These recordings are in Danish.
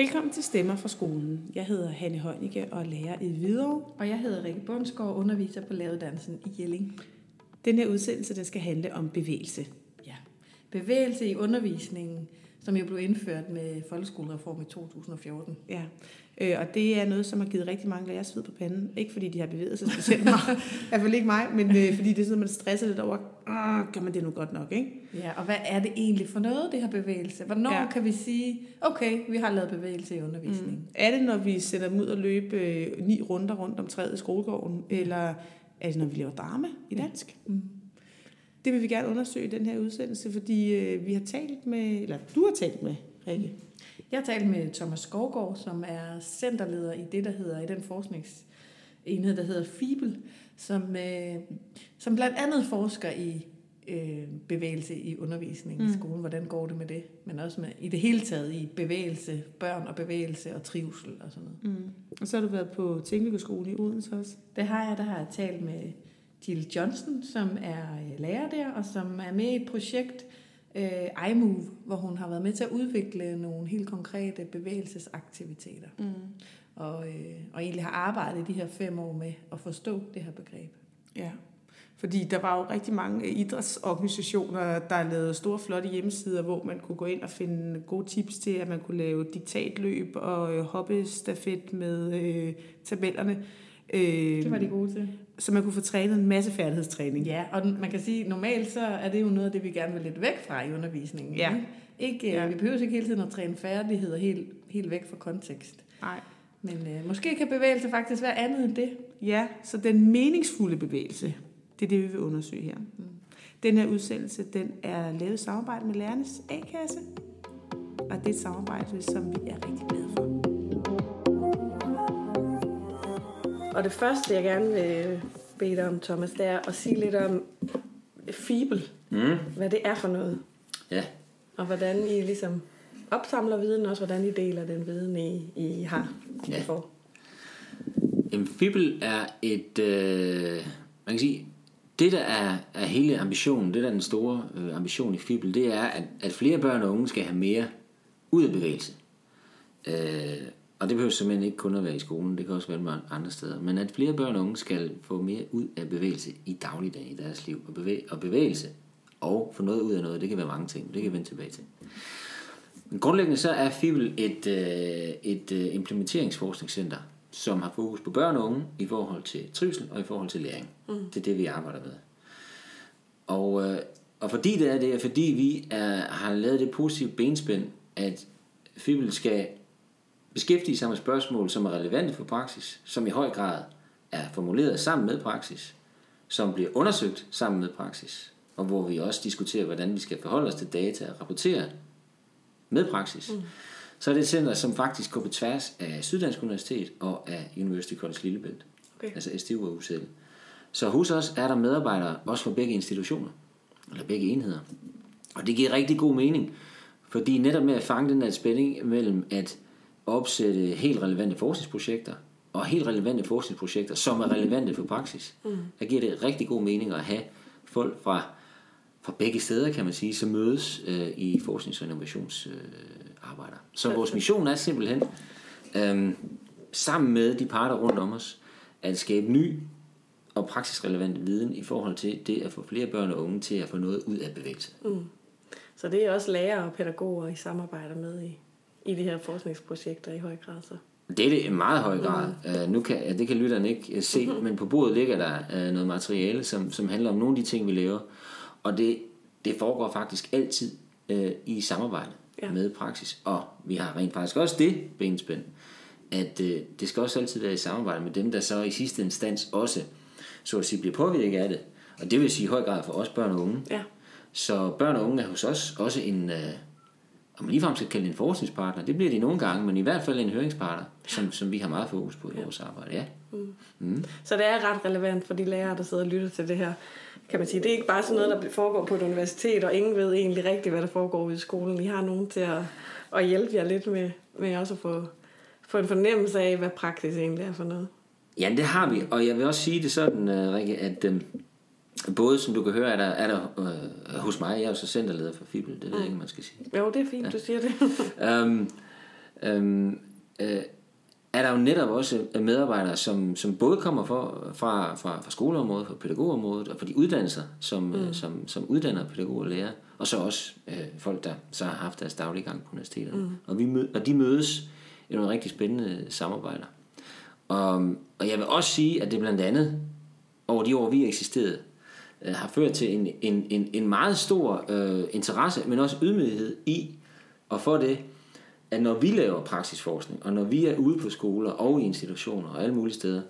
Velkommen til Stemmer fra skolen. Jeg hedder Hanne Højnicke og er lærer i Hvidovre. Og jeg hedder Rikke Bundsgaard og underviser på lavedansen i Jelling. Den her udsendelse den skal handle om bevægelse. Ja. Bevægelse i undervisningen, som jo blev indført med folkeskolereform i 2014. Ja, øh, og det er noget, som har givet rigtig mange lærere sved på panden. Ikke fordi de har bevæget sig specielt meget, i hvert fald ikke mig, men øh, fordi det er sådan, at man stresser lidt over, kan man det nu godt nok, ikke? Ja, og hvad er det egentlig for noget, det her bevægelse? Hvornår Ja. kan vi sige, okay, vi har lavet bevægelse i undervisningen? Mm. Er det, når vi sætter dem ud og løbe øh, ni runder rundt om træet i skolegården, eller er det, når vi laver drama i dansk? Mm. Det vil vi gerne undersøge i den her udsendelse, fordi øh, vi har talt med, eller du har talt med, Rikke. Jeg har talt med Thomas Skovgaard, som er centerleder i det, der hedder, i den forskningsenhed, der hedder FIBEL, som, øh, som blandt andet forsker i øh, bevægelse i undervisningen mm. i skolen. Hvordan går det med det? Men også med, i det hele taget i bevægelse, børn og bevægelse og trivsel og sådan noget. Mm. Og så har du været på Teknikerskolen i Odense også. Det har jeg, der har jeg talt med Jill Johnson, som er øh, lærer der, og som er med i et projekt, øh, iMove, hvor hun har været med til at udvikle nogle helt konkrete bevægelsesaktiviteter. Mm. Og, øh, og egentlig har arbejdet de her fem år med at forstå det her begreb. Ja, fordi der var jo rigtig mange idrætsorganisationer, der lavede store, flotte hjemmesider, hvor man kunne gå ind og finde gode tips til, at man kunne lave diktatløb og øh, hoppestafet med øh, tabellerne. Øh, Det var de gode til. Så man kunne få trænet en masse færdighedstræning. Ja, og man kan sige, normalt så er det jo noget af det, vi gerne vil lidt væk fra i undervisningen. Ja. Ikke? Ikke, Ja. ja. Vi behøver ikke hele tiden at træne færdigheder helt, helt væk fra kontekst. Nej. Men øh, måske kan bevægelse faktisk være andet end det. Ja, så den meningsfulde bevægelse, det er det, vi vil undersøge her. Mm. Den her udsendelse, den er lavet i samarbejde med Lærernes A-kasse, og det er et samarbejde, som vi er rigtig glade for. Og det første, jeg gerne vil bede dig om, Thomas, det er at sige lidt om fibel. Mm. Hvad det er for noget. Ja. Og hvordan I ligesom opsamler viden, og også hvordan I deler den viden, I, I har. I Ja. får. En fibel er et, øh, man kan sige, det der er, er hele ambitionen, det der er den store øh, ambition i fibel, det er, at, at flere børn og unge skal have mere ud af bevægelse. Øh, og det behøver simpelthen ikke kun at være i skolen, det kan også være mange andre steder. Men at flere børn og unge skal få mere ud af bevægelse i dagligdagen i deres liv. Og, bevæ- og bevægelse og få noget ud af noget, det kan være mange ting, det kan jeg vende tilbage til. Men grundlæggende så er FIBEL et, øh, et øh, implementeringsforskningscenter, som har fokus på børn og unge i forhold til trivsel og i forhold til læring. Mm. Det er det, vi arbejder med. Og, øh, og fordi det er det, er fordi vi er, har lavet det positive benspænd, at FIBEL skal beskæftige sig med spørgsmål, som er relevante for praksis, som i høj grad er formuleret sammen med praksis, som bliver undersøgt sammen med praksis, og hvor vi også diskuterer, hvordan vi skal forholde os til data og rapportere med praksis. Mm. Så er det et center, som faktisk går på tværs af Syddansk Universitet og af University College Lillebælt, Okay. altså SDU og UCL. Så hos os er der medarbejdere også fra begge institutioner, eller begge enheder. Og det giver rigtig god mening, fordi netop med at fange den der spænding mellem at opsætte helt relevante forskningsprojekter, og helt relevante forskningsprojekter, som er relevante for praksis, mm. der giver det rigtig god mening at have folk fra, fra begge steder, kan man sige, som mødes øh, i forsknings- og innovationsarbejder. Øh, så vores mission er simpelthen, øh, sammen med de parter rundt om os, at skabe ny og praksisrelevant viden i forhold til det at få flere børn og unge til at få noget ud af bevægelse. Mm. Så det er også lærere og pædagoger, I samarbejder med i, i de her forskningsprojekter i høj grad. Så. Det er det i meget høj grad. Mm. Uh, nu kan, det kan lytterne ikke uh, se, mm-hmm. men på bordet ligger der uh, noget materiale, som, som handler om nogle af de ting, vi laver. Og det, det foregår faktisk altid uh, i samarbejde Ja. med praksis. Og vi har rent faktisk også det benspænd, at uh, det skal også altid være i samarbejde med dem, der så i sidste instans også, så at sige, bliver påvirket af det. Og det vil sige i høj grad for os børn og unge. Ja. Så børn og unge er hos os også en, øh, om man ligefrem skal kalde det en forskningspartner, det bliver de nogle gange, men i hvert fald en høringspartner, som, som vi har meget fokus på i vores arbejde. Ja. Mm. Så det er ret relevant for de lærere, der sidder og lytter til det her. Kan man sige. Det er ikke bare sådan noget, der foregår på et universitet, og ingen ved egentlig rigtigt, hvad der foregår ude i skolen. I har nogen til at, at hjælpe jer lidt med, med også at få, få en fornemmelse af, hvad praksis egentlig er for noget. Ja, det har vi, og jeg vil også sige det sådan, uh, Rikke, at både som du kan høre, er der, er der uh, hos mig, jeg er jo så centerleder for FIBEL, det ved jeg ikke, man skal sige. Jo, det er fint, ja. du siger det. um, øhm, øh, er der jo netop også medarbejdere, som, som både kommer for, fra, fra, fra skoleområdet, fra pædagogområdet og fra de uddannelser, som, mm. som, som uddanner pædagoger og lærere, og så også øh, folk, der så har haft deres daglige gang på universiteterne. Mm. Og, vi mød, og de mødes i nogle rigtig spændende samarbejder. Og, og jeg vil også sige, at det blandt andet over de år, vi eksisterede, øh, har ført til en, en, en, en meget stor øh, interesse, men også ydmyghed i, og for det, at når vi laver praksisforskning, og når vi er ude på skoler og i institutioner og alle mulige steder,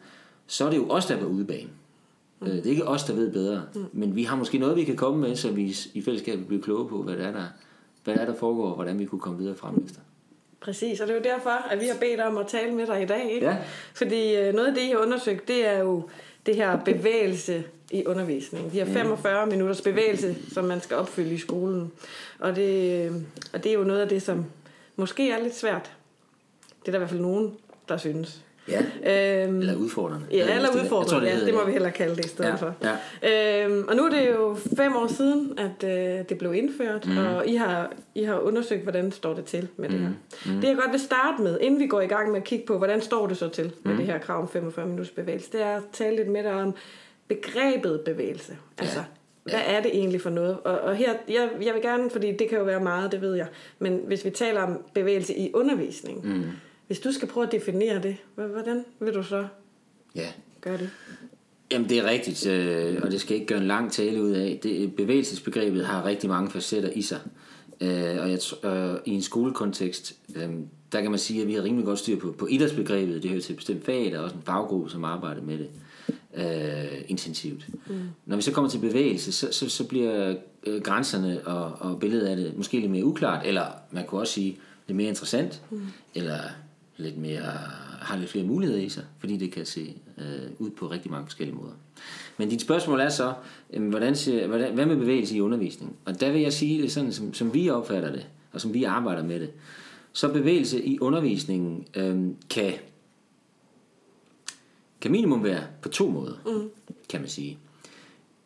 så er det jo os, der er på udebane. Mm. Det er ikke os, der ved bedre, mm. men vi har måske noget, vi kan komme med, så vi i fællesskab bliver kloge på, hvad det er, der, hvad det er, der foregår, og hvordan vi kunne komme videre frem efter. Præcis, og det er jo derfor, at vi har bedt om at tale med dig i dag. Ikke? Ja. Fordi øh, noget af det, I har undersøgt, det er jo det her bevægelse i undervisningen. De her 45 mm. minutters bevægelse, som man skal opfylde i skolen. Og det, øh, og det er jo noget af det, som måske er lidt svært. Det er der i hvert fald nogen, der synes. Ja, øhm, eller udfordrende. Ja, eller udfordrende, tror, det, ja, det må vi heller kalde det i stedet ja, for. Ja. Øhm, og nu er det jo fem år siden, at øh, det blev indført, mm. og I har, I har undersøgt, hvordan står det til med mm. det her. Mm. Det jeg godt vil starte med, inden vi går i gang med at kigge på, hvordan står det så til med mm. det her krav om 45 minutters bevægelse, det er at tale lidt med dig om begrebet bevægelse. Altså, ja. Hvad er det egentlig for noget? Og, og her, jeg, jeg vil gerne, fordi det kan jo være meget, det ved jeg, men hvis vi taler om bevægelse i undervisning, mm hvis du skal prøve at definere det, hvordan vil du så ja. gøre det? Jamen det er rigtigt, øh, og det skal ikke gøre en lang tale ud af. Det, bevægelsesbegrebet har rigtig mange facetter i sig. Øh, og jeg, øh, i en skolekontekst, der kan man sige, at vi har rimelig godt styr på, på idrætsbegrebet. Det hører til et bestemt fag, der er også en faggruppe, som arbejder med det øh, intensivt. Mm. Når vi så kommer til bevægelse, så, så, så bliver øh, grænserne og, og billedet af det måske lidt mere uklart, eller man kunne også sige lidt mere interessant, mm. eller lidt mere, har lidt flere muligheder i sig, fordi det kan se øh, ud på rigtig mange forskellige måder. Men dit spørgsmål er så, øh, hvordan ser, hvordan, hvad med bevægelse i undervisning? Og der vil jeg sige det sådan, som, som vi opfatter det, og som vi arbejder med det. Så bevægelse i undervisningen øh, kan, kan minimum være på to måder, mm. kan man sige.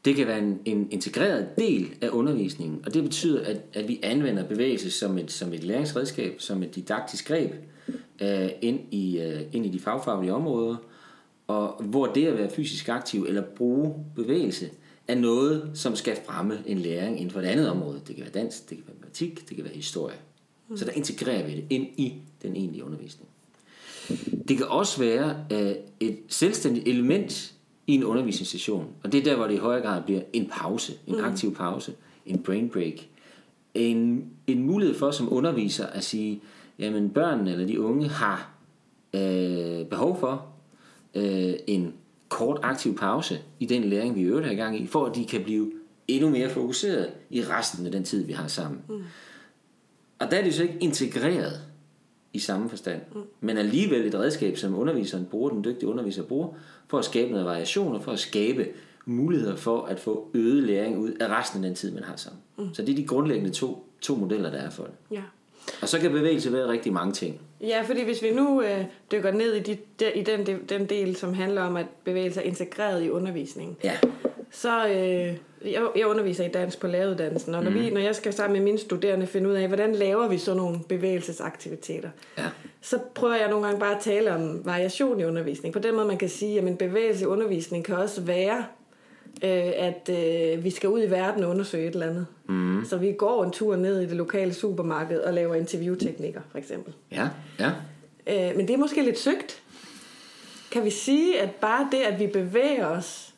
Det kan være en, en integreret del af undervisningen, og det betyder, at, at vi anvender bevægelse som et, som et læringsredskab, som et didaktisk greb, øh, ind, i, øh, ind i de fagfaglige områder, og hvor det at være fysisk aktiv eller bruge bevægelse er noget, som skal fremme en læring inden for et andet område. Det kan være dansk, det kan være matematik, det kan være historie. Mm. Så der integrerer vi det ind i den egentlige undervisning. Det kan også være øh, et selvstændigt element i en undervisningssession, og det er der, hvor det i højere grad bliver en pause, en mm. aktiv pause, en brain break. En, en mulighed for som underviser at sige, jamen børnene eller de unge har øh, behov for øh, en kort aktiv pause i den læring, vi øvrigt har i gang i, for at de kan blive endnu mere fokuseret i resten af den tid, vi har sammen. Mm. Og der er det så ikke integreret i samme forstand, mm. men alligevel et redskab, som underviseren bruger, den dygtige underviser bruger, for at skabe noget variation og for at skabe muligheder for at få øget læring ud af resten af den tid, man har sammen. Mm. Så det er de grundlæggende to, to modeller, der er for det. Ja. Og så kan bevægelse være rigtig mange ting. Ja, fordi hvis vi nu øh, dykker ned i, de, de, i den, de, den del, som handler om, at bevægelse er integreret i undervisningen, ja. Så øh, jeg, jeg underviser i dans på laveruddannelsen, og når, mm. vi, når jeg skal sammen med mine studerende finde ud af, hvordan laver vi så nogle bevægelsesaktiviteter, ja. så prøver jeg nogle gange bare at tale om variation i undervisning. På den måde, man kan sige, at en bevægelse i undervisning kan også være øh, at øh, vi skal ud i verden og undersøge et eller andet. Mm. Så vi går en tur ned i det lokale supermarked og laver interviewteknikker, for eksempel. Ja, ja. Øh, men det er måske lidt søgt. Kan vi sige, at bare det, at vi bevæger os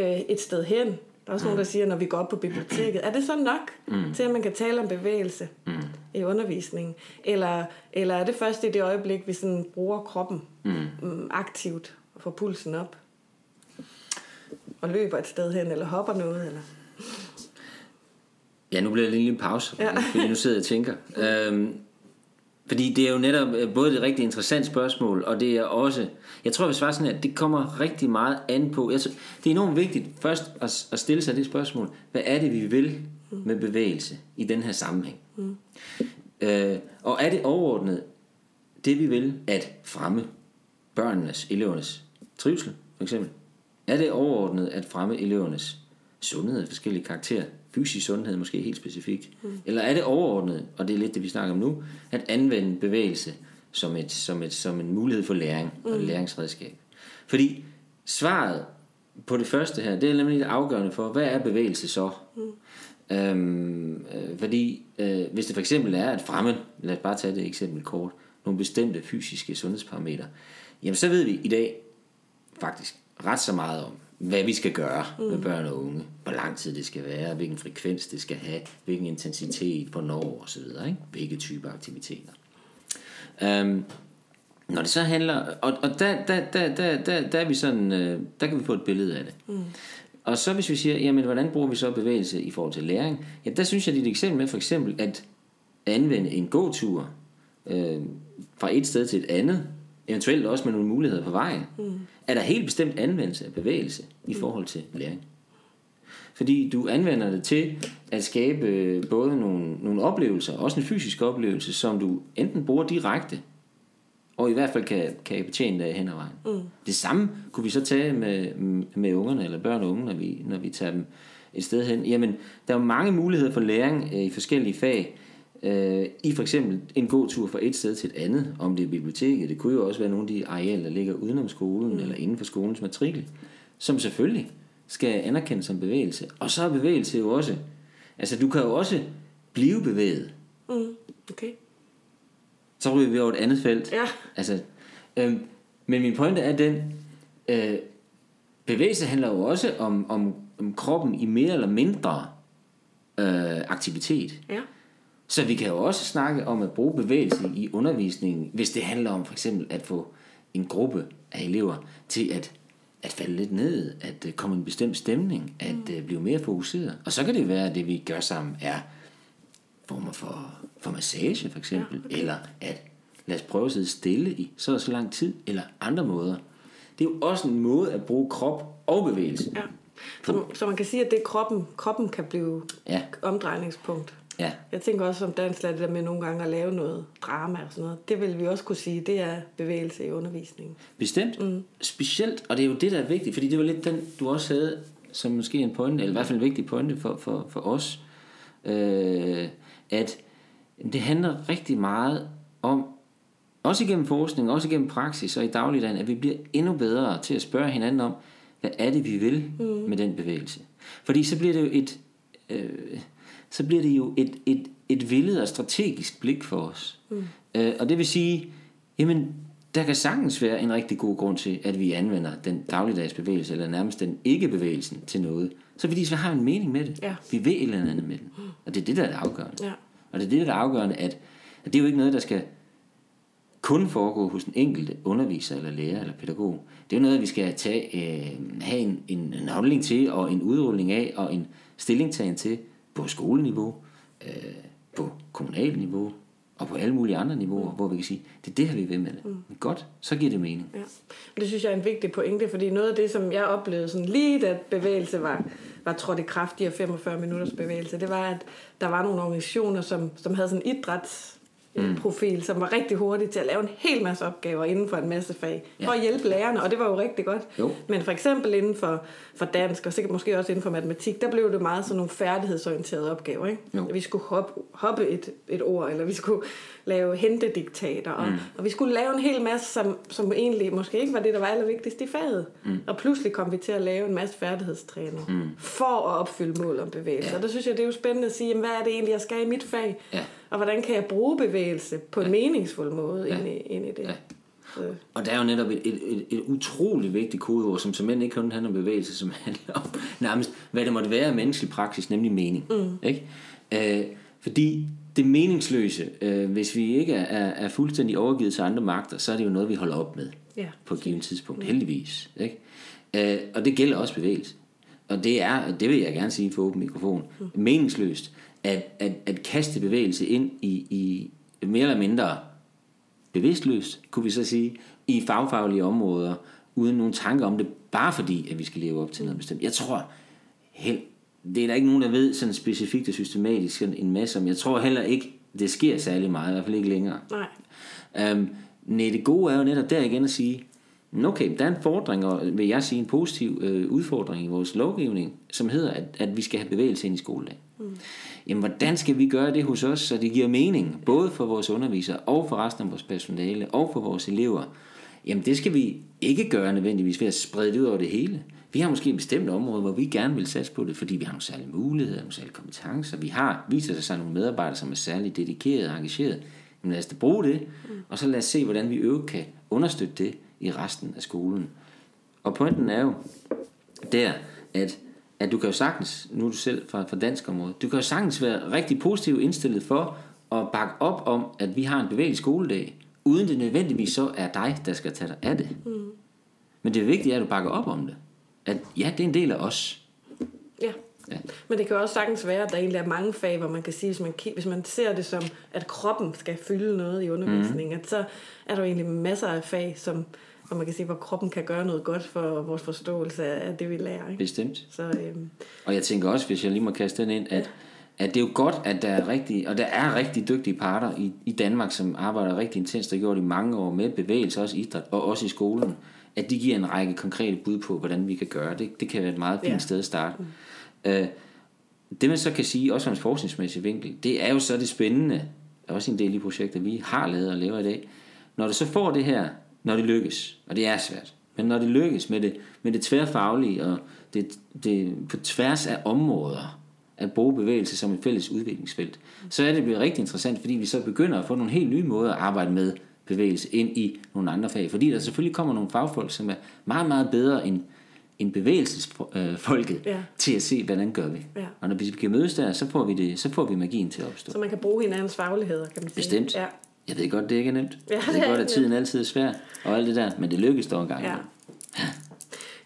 øh, et sted hen, der er også mm. nogen, der siger, når vi går op på biblioteket, er det så nok mm. til, at man kan tale om bevægelse mm. i undervisningen? Eller, eller er det først i det øjeblik, vi sådan bruger kroppen mm. Mm, aktivt og får pulsen op? og løber et sted hen, eller hopper noget, eller... Ja, nu bliver det lige en pause, ja. fordi nu sidder jeg og tænker. øhm, fordi det er jo netop øh, både et rigtig interessant spørgsmål, og det er også, jeg tror, hvis var sådan, at det kommer rigtig meget an på, altså, det er enormt vigtigt først at, at stille sig det spørgsmål, hvad er det, vi vil med bevægelse i den her sammenhæng? Mm. Øh, og er det overordnet det, vi vil, at fremme børnenes, elevernes trivsel, for eksempel? Er det overordnet at fremme elevernes sundhed af forskellige karakterer, fysisk sundhed måske helt specifikt, mm. eller er det overordnet, og det er lidt det, vi snakker om nu, at anvende bevægelse som, et, som, et, som en mulighed for læring og et læringsredskab. Fordi svaret på det første her, det er nemlig det afgørende for, hvad er bevægelse så? Mm. Øhm, øh, fordi øh, hvis det for eksempel er at fremme, lad os bare tage det eksempel kort, nogle bestemte fysiske sundhedsparametre, jamen så ved vi i dag faktisk ret så meget om, hvad vi skal gøre mm. med børn og unge, hvor lang tid det skal være, hvilken frekvens det skal have, hvilken intensitet, hvornår osv., ikke? hvilke typer aktiviteter. Um, når det så handler, og, og der, der, der, der, der, der er vi sådan, øh, der kan vi få et billede af det. Mm. Og så hvis vi siger, jamen hvordan bruger vi så bevægelse i forhold til læring? Ja, der synes jeg, det er et eksempel med for eksempel at anvende en gåtur øh, fra et sted til et andet, eventuelt også med nogle muligheder på vejen, mm. er der helt bestemt anvendelse af bevægelse i forhold til læring. Fordi du anvender det til at skabe både nogle, nogle oplevelser, også en fysisk oplevelse, som du enten bruger direkte, og i hvert fald kan, kan betjene det hen ad vejen. Mm. Det samme kunne vi så tage med, med ungerne, eller børn og unge, når vi, når vi tager dem et sted hen. Jamen, der er mange muligheder for læring øh, i forskellige fag, øh, i for eksempel en god tur fra et sted til et andet, om det er biblioteket, det kunne jo også være nogle af de arealer, der ligger udenom skolen, mm. eller inden for skolens matrikel, som selvfølgelig skal anerkendes som bevægelse. Og så er bevægelse jo også, altså du kan jo også blive bevæget. Mm, okay. Så ryger vi over et andet felt. Ja. Altså, øh, men min pointe er den, øh, bevægelse handler jo også om, om, om kroppen i mere eller mindre øh, aktivitet. Ja. Så vi kan jo også snakke om at bruge bevægelse i undervisningen, hvis det handler om for eksempel at få en gruppe af elever til at, at falde lidt ned, at uh, komme en bestemt stemning, at uh, blive mere fokuseret. Og så kan det være, at det vi gør sammen er former for, for massage for eksempel, ja, okay. eller at lad os prøve at sidde stille i så og så lang tid, eller andre måder. Det er jo også en måde at bruge krop og bevægelse. Ja. Så, så man kan sige, at det er kroppen, kroppen kan blive Ja. omdrejningspunkt. Ja, Jeg tænker også som dansk det der med nogle gange at lave noget drama og sådan noget. Det vil vi også kunne sige, det er bevægelse i undervisningen. Bestemt. Mm. Specielt, og det er jo det, der er vigtigt, fordi det var lidt den, du også havde som måske en pointe, eller i hvert fald en vigtig pointe for, for, for os, øh, at det handler rigtig meget om, også igennem forskning, også igennem praksis og i dagligdagen, at vi bliver endnu bedre til at spørge hinanden om, hvad er det, vi vil mm. med den bevægelse. Fordi så bliver det jo et, øh, så bliver det jo et, et, et villet og strategisk blik for os. Mm. Øh, og det vil sige, jamen, der kan sagtens være en rigtig god grund til, at vi anvender den dagligdags bevægelse, eller nærmest den ikke-bevægelsen til noget. Så fordi vi har en mening med det. Ja. Vi vil et eller andet med den. Og det er det, der er det afgørende. Ja. Og det er det, der er afgørende, at, at det er jo ikke noget, der skal kun foregå hos den enkelte underviser, eller lærer, eller pædagog. Det er jo noget, vi skal tage, øh, have en, en, en holdning til, og en udrulling af, og en stillingtagen til på skoleniveau, øh, på kommunalt niveau, og på alle mulige andre niveauer, mm. hvor vi kan sige, det er det her, vi vil med det. Mm. Godt, så giver det mening. Ja. Det synes jeg er en vigtig pointe, fordi noget af det, som jeg oplevede sådan lige da bevægelse var, var trådt i kraft, de her 45 minutters bevægelse, det var, at der var nogle organisationer, som, som havde sådan idræts mm. profil, som var rigtig hurtig til at lave en hel masse opgaver inden for en masse fag, Ja. for at hjælpe lærerne, og det var jo rigtig godt. Jo. Men for eksempel inden for, for dansk, og sikkert måske også inden for matematik, der blev det meget sådan nogle færdighedsorienterede opgaver. Ikke? Jo. Vi skulle hoppe, hoppe et, et ord, eller vi skulle lave hentediktater, og, mm. og vi skulle lave en hel masse, som, som egentlig måske ikke var det, der var allervigtigst i faget. Mm. Og pludselig kom vi til at lave en masse færdighedstræning, mm. for at opfylde mål om bevægelse. Ja. Og der synes jeg, det er jo spændende at sige, jamen, hvad er det egentlig, jeg skal i mit fag? Ja. Og hvordan kan jeg bruge bevægelse på en meningsfuld måde Ja. ind, i, ind i det? Ja. Så, Og der er jo netop et, et, et, et utroligt vigtigt kodeord, som simpelthen ikke kun handler om bevægelse, som handler om nærmest, hvad det måtte være af menneskelig praksis, nemlig mening. Mm. Ikke? Øh, fordi det meningsløse, øh, hvis vi ikke er, er, er fuldstændig overgivet til andre magter, så er det jo noget, vi holder op med ja. på et givet tidspunkt, heldigvis. Ikke? Øh, og det gælder også bevægelse. Og det er, det vil jeg gerne sige for åben mikrofon, meningsløst at, at, at kaste bevægelse ind i, i mere eller mindre bevidstløst, kunne vi så sige, i fagfaglige områder, uden nogen tanke om det, bare fordi, at vi skal leve op til noget bestemt. Jeg tror, held, det er der ikke nogen, der ved sådan specifikt og systematisk sådan en masse om. Jeg tror heller ikke, det sker særlig meget, i hvert fald ikke længere. Nej. Øhm, nej, det gode er jo netop der igen at sige, okay, der er en fordring, og vil jeg sige en positiv øh, udfordring i vores lovgivning, som hedder, at, at vi skal have bevægelse ind i skoledagen. Mm. Jamen, hvordan skal vi gøre det hos os, så det giver mening, både for vores undervisere og for resten af vores personale og for vores elever? Jamen, det skal vi ikke gøre nødvendigvis ved at sprede det ud over det hele. Vi har måske et bestemt område, hvor vi gerne vil satse på det, fordi vi har nogle særlige muligheder, nogle særlige kompetencer. Vi har, viser sig nogle medarbejdere, som er særligt dedikerede og engagerede. Men lad os da bruge det, og så lad os se, hvordan vi øvrigt kan understøtte det i resten af skolen. Og pointen er jo der, at, at du kan jo sagtens, nu er du selv fra, fra dansk område, du kan jo sagtens være rigtig positivt indstillet for at bakke op om, at vi har en bevægelig skoledag, uden det nødvendigvis så er dig, der skal tage dig af det. Mm. Men det vigtige er, at du bakker op om det. At ja, det er en del af os. Ja. ja. Men det kan også sagtens være, at der egentlig er mange fag, hvor man kan sige, hvis man, hvis man ser det som, at kroppen skal fylde noget i undervisningen, mm. at så er der jo egentlig masser af fag, som, hvor man kan sige, hvor kroppen kan gøre noget godt for vores forståelse af det, vi lærer. Ikke? Bestemt. Så, øhm, og jeg tænker også, hvis jeg lige må kaste den ind, at, ja. at det er jo godt, at der er rigtig, og der er rigtig dygtige parter i, i Danmark, som arbejder rigtig intenst og gjort i mange år med bevægelse, også idræt, og også i skolen, at de giver en række konkrete bud på, hvordan vi kan gøre det. Det kan være et meget fint ja. sted at starte. Mm. Øh, det man så kan sige, også fra en forskningsmæssig vinkel, det er jo så det spændende, også en del af de projekter, vi har lavet og laver i dag, når du så får det her, når det lykkes, og det er svært, men når det lykkes med det, med det tværfaglige og det, det på tværs af områder, at bruge bevægelse som et fælles udviklingsfelt, så er det blevet rigtig interessant, fordi vi så begynder at få nogle helt nye måder at arbejde med bevægelse ind i nogle andre fag. Fordi der selvfølgelig kommer nogle fagfolk, som er meget, meget bedre end, end bevægelsesfolket ja. til at se, hvordan gør vi. Ja. Og når vi kan mødes der, så får vi, det, så får vi magien til at opstå. Så man kan bruge hinandens fagligheder, kan man sige. Bestemt. Ja. Jeg ved godt, det ikke er nemt. Ja, det, det er godt, at tiden altid er svær, og alt det der, men det lykkes dog en gang. Ja. ja.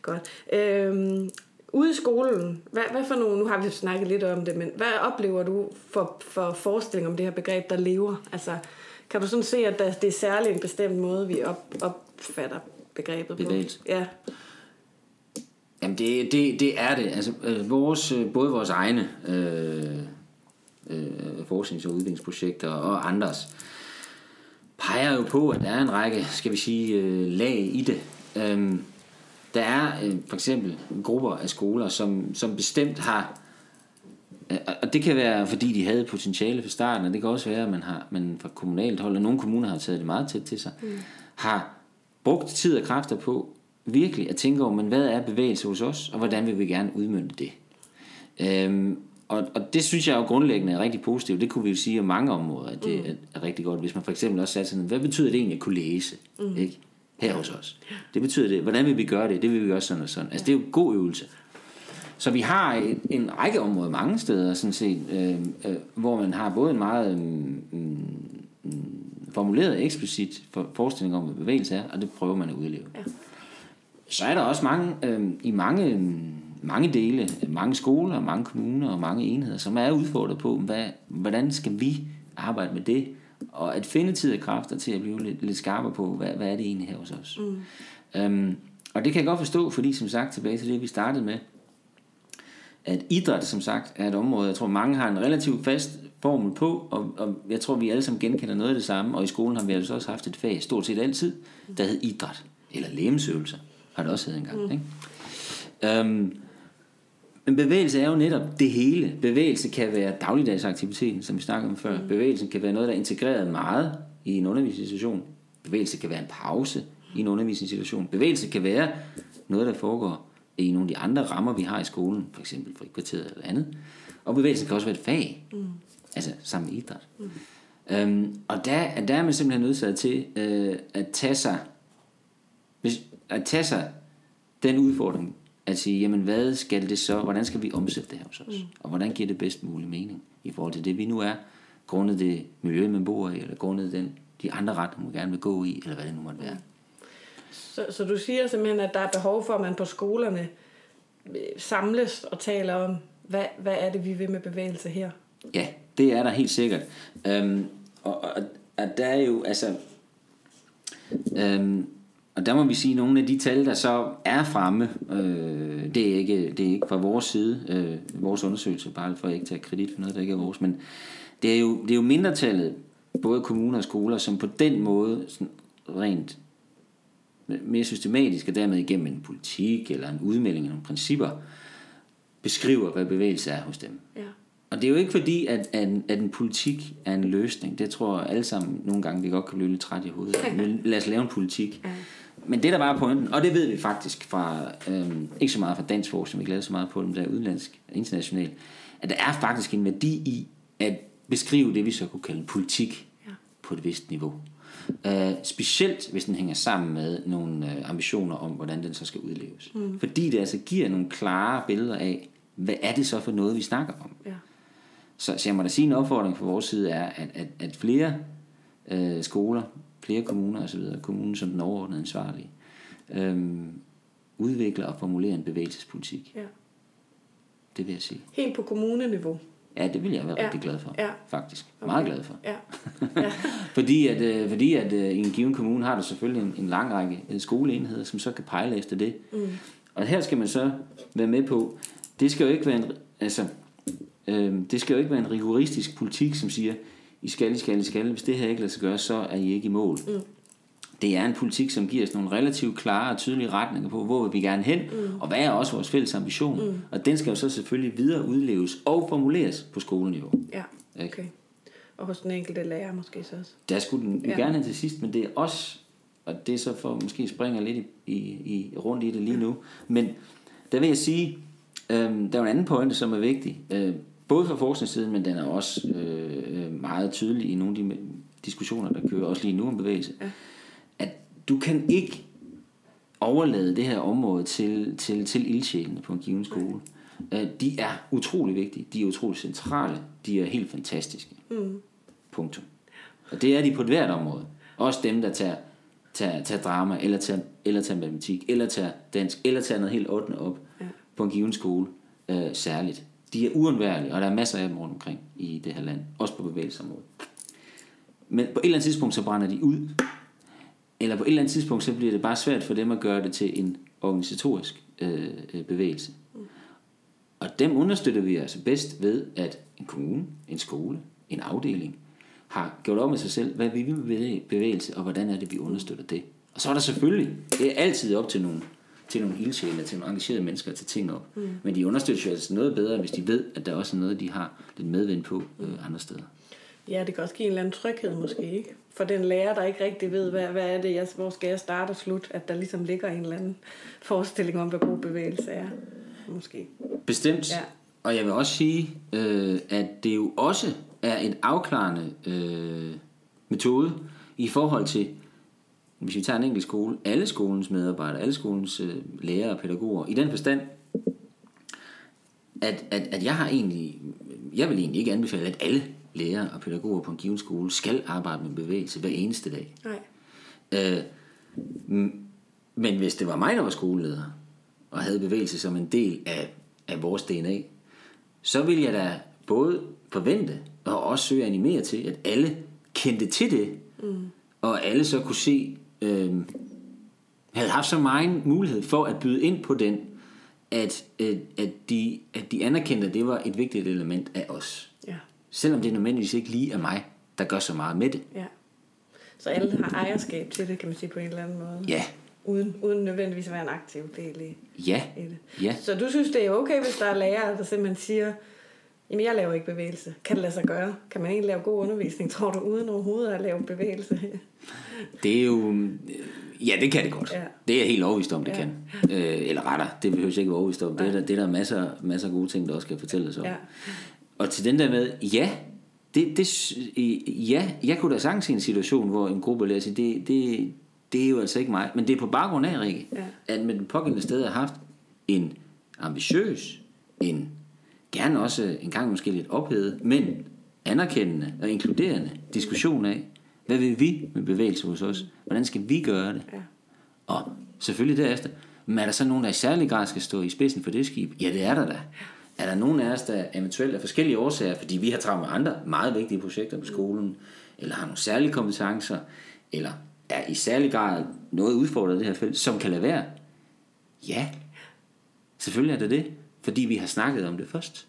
Godt. Øhm, ude i skolen, hvad, hvad for nogle, nu har vi snakket lidt om det, men hvad oplever du for, for forestilling om det her begreb, der lever? Altså, kan du sådan se, at der, det er særligt en bestemt måde, vi op, opfatter begrebet Bevægelse. på? Ja. Jamen det, det, det er det. Altså, øh, vores, øh, både vores egne øh, øh, forsknings- og udviklingsprojekter og andres peger jo på, at der er en række, skal vi sige, øh, lag i det. Øhm, der er øh, for eksempel grupper af skoler, som, som bestemt har og det kan være, fordi de havde potentiale fra starten, og det kan også være, at man, har, man fra kommunalt hold, og nogle kommuner har taget det meget tæt til sig, mm. har brugt tid og kræfter på virkelig at tænke over, men hvad er bevægelse hos os, og hvordan vil vi gerne udmynde det. Øhm, og, og det synes jeg jo grundlæggende er rigtig positivt. Det kunne vi jo sige om mange områder, at det mm. er, rigtig godt. Hvis man for eksempel også satte sådan, hvad betyder det egentlig at kunne læse? Mm. Ikke? Her hos os. Det betyder det. Hvordan vil vi gøre det? Det vil vi gøre sådan og sådan. Altså det er jo en god øvelse. Så vi har en, en række områder mange steder, sådan set, øh, øh, hvor man har både en meget øh, øh, formuleret eksplicit for, forestilling om, hvad bevægelse er, og det prøver man at udleve. Ja. Så er der også mange, øh, i mange, mange dele, mange skoler, mange kommuner og mange enheder, som er udfordret på, hvad, hvordan skal vi arbejde med det, og at finde tid og kræfter til at blive lidt, lidt skarpere på, hvad, hvad er det egentlig her hos os. Mm. Øhm, og det kan jeg godt forstå, fordi som sagt, tilbage til det, vi startede med, at idræt, som sagt, er et område, jeg tror, mange har en relativt fast formel på, og, og jeg tror, vi alle sammen genkender noget af det samme, og i skolen har vi altså også haft et fag, stort set altid, der hed idræt, eller lægemsøvelser, har det også heddet engang. Mm. Ikke? Um, men bevægelse er jo netop det hele. Bevægelse kan være dagligdagsaktiviteten, som vi snakkede om før. Mm. Bevægelsen kan være noget, der er integreret meget i en undervisningssituation. Bevægelse kan være en pause i en undervisningssituation. Bevægelse kan være noget, der foregår i nogle af de andre rammer, vi har i skolen, for eksempel frikvarteret eller andet. Og bevægelsen kan også være et fag, mm. altså sammen med idræt. Mm. Øhm, og der, der er man simpelthen nødsaget til øh, at tage sig hvis, at tage sig den udfordring, at sige, jamen hvad skal det så, hvordan skal vi omsætte det her hos os? Mm. Og hvordan giver det bedst mulig mening i forhold til det, vi nu er, grundet det miljø, man bor i, eller grundet den, de andre retninger, man gerne vil gå i, eller hvad det nu måtte være. Så, så du siger simpelthen, at der er behov for, at man på skolerne øh, samles og taler om, hvad, hvad er det, vi vil med bevægelse her? Ja, det er der helt sikkert. Øhm, og, og, og der er jo, altså... Øhm, og der må vi sige, at nogle af de tal, der så er fremme, øh, det, er ikke, det er ikke fra vores side, øh, vores undersøgelse, bare for at ikke tage kredit for noget, der ikke er vores, men det er jo, det er jo mindretallet, både kommuner og skoler, som på den måde sådan rent mere systematisk, og dermed igennem en politik eller en udmelding af nogle principper, beskriver, hvad bevægelse er hos dem. Ja. Og det er jo ikke fordi, at, at, en, at en politik er en løsning. Det tror jeg alle sammen nogle gange, vi godt kan blive lidt træt i hovedet. Men lad os lave en politik. Ja. Men det der er pointen, og det ved vi faktisk fra, øhm, ikke så meget fra dansk forskning, vi lavet så meget på dem der udenlandsk, internationalt, at der er faktisk en værdi i at beskrive det, vi så kunne kalde politik Ja. på et vist niveau. Uh, specielt hvis den hænger sammen med nogle uh, ambitioner om, hvordan den så skal udleves. Mm. Fordi det altså giver nogle klare billeder af, hvad er det så for noget, vi snakker om. Ja. Så, så jeg må da sige, en opfordring fra vores side er, at, at, at flere øh, skoler, flere kommuner osv., kommunen som den overordnede ansvarlige, øh, udvikler og formulerer en bevægelsespolitik. ja. Det vil jeg sige. Helt på kommuneniveau. Ja, det vil jeg være Ja. rigtig glad for. Ja. Faktisk. Meget glad for. Ja. Fordi at, øh, fordi at øh, i en given kommune har du selvfølgelig en, en lang række øh, skoleenheder, som så kan pejle efter det. Mm. Og her skal man så være med på, det skal jo ikke være en, altså, øh, det skal jo ikke være en rigoristisk politik, som siger, I skal, I skal, I skal, hvis det her ikke lader sig gøre, så er I ikke i mål. Mm. Det er en politik, som giver os nogle relativt klare og tydelige retninger på, hvor vil vi gerne hen, mm. og hvad er også vores fælles ambition. Mm. Og den skal jo så selvfølgelig videre udleves og formuleres på skoleniveau. Ja, Ikke? okay. Og hos den enkelte lærer måske så også. Der skulle den jo Ja. gerne hen til sidst, men det er også, og det er så for måske springer lidt i, i, i rundt i det lige nu, men der vil jeg sige, øhm, der er en anden pointe, som er vigtig, øh, både fra forskningssiden, men den er også øh, øh, meget tydelig i nogle af de diskussioner, der kører også lige nu om bevægelse, Ja. at du kan ikke overlade det her område til, til, til ildsjælene på en given skole. Øh, de er utrolig vigtige, de er utrolig centrale, de er helt fantastiske. Mm. Punktum. Og det er de på et hvert område. Også dem, der tager, tager, tager drama, eller tager, eller tager matematik, eller tager dansk, eller tager noget helt 8. op Ja. på en given skole øh, særligt. De er uundværlige, og der er masser af dem rundt omkring i det her land. Også på bevægelsesområdet. Men på et eller andet tidspunkt, så brænder de ud. Eller på et eller andet tidspunkt, så bliver det bare svært for dem at gøre det til en organisatorisk øh, øh bevægelse. Og dem understøtter vi altså bedst ved, at en kommune, en skole, en afdeling har gjort op med sig selv, hvad vi vil med bevægelse, og hvordan er det, vi understøtter det. Og så er der selvfølgelig, det er altid op til nogle, til nogle ildsjæle, til nogle engagerede mennesker tage ting op. Mm. Men de understøtter jo altså noget bedre, hvis de ved, at der også er noget, de har lidt medvind på øh, andre steder. Ja, det kan også give en eller anden tryghed måske, ikke? For den lærer, der ikke rigtig ved, hvad, hvad er det, jeg, hvor skal jeg starte og slutte, at der ligesom ligger en eller anden forestilling om, hvad god bevægelse er. Måske. Bestemt. Ja. Og jeg vil også sige, øh, at det jo også er en afklarende øh, metode i forhold til, hvis vi tager en enkelt skole, alle skolens medarbejdere, alle skolens øh, lærere og pædagoger, i den forstand, at, at, at jeg har egentlig, jeg vil egentlig ikke anbefale, at alle lærere og pædagoger på en given skole skal arbejde med bevægelse hver eneste dag. Nej. Øh, men hvis det var mig, der var skoleleder, og havde bevægelse som en del af, af vores DNA, så ville jeg da både forvente og også søge at animere til, at alle kendte til det, mm. og alle så kunne se, øh, havde haft så meget mulighed for at byde ind på den, at, at, at, de, at de anerkendte, at det var et vigtigt element af os. Ja. Selvom det nødvendigvis ikke lige er mig, der gør så meget med det. ja. Så alle har ejerskab til det, kan man sige på en eller anden måde. Ja, Uden, uden nødvendigvis at være en aktiv del i, ja, i det. ja. Så du synes, det er okay, hvis der er lærere, der simpelthen siger, jamen jeg laver ikke bevægelse. Kan det lade sig gøre? Kan man egentlig lave god undervisning, tror du, uden overhovedet at lave bevægelse? Det er jo... øh, Ja, det kan det godt. Ja. Det er jeg helt overbevist om, det Ja. kan. Øh, eller retter, det behøver jeg ikke være overbevist om. Det er, der, det er der masser, masser af gode ting, der også kan fortælles om. Ja. Og til den der med, ja, det, det, i- ja, jeg kunne da sagtens se en situation, hvor en gruppe lærer sig, det, det, det er jo altså ikke mig. Men det er på baggrund af, Rikke, Ja. at med den pågældende sted har haft en ambitiøs, en gerne også en gang måske lidt ophedet, men anerkendende og inkluderende diskussion af, hvad vil vi med bevægelse hos os? Hvordan skal vi gøre det? Ja. Og selvfølgelig derefter, men er der så nogen, der i særlig grad skal stå i spidsen for det skib? Ja, det er der da. Er der nogen af os, der eventuelt af forskellige årsager, fordi vi har travlt med andre meget vigtige projekter på skolen, eller har nogle særlige kompetencer, eller er i særlig grad noget udfordret i det her felt, som kan lade være? Ja, selvfølgelig er det det, fordi vi har snakket om det først.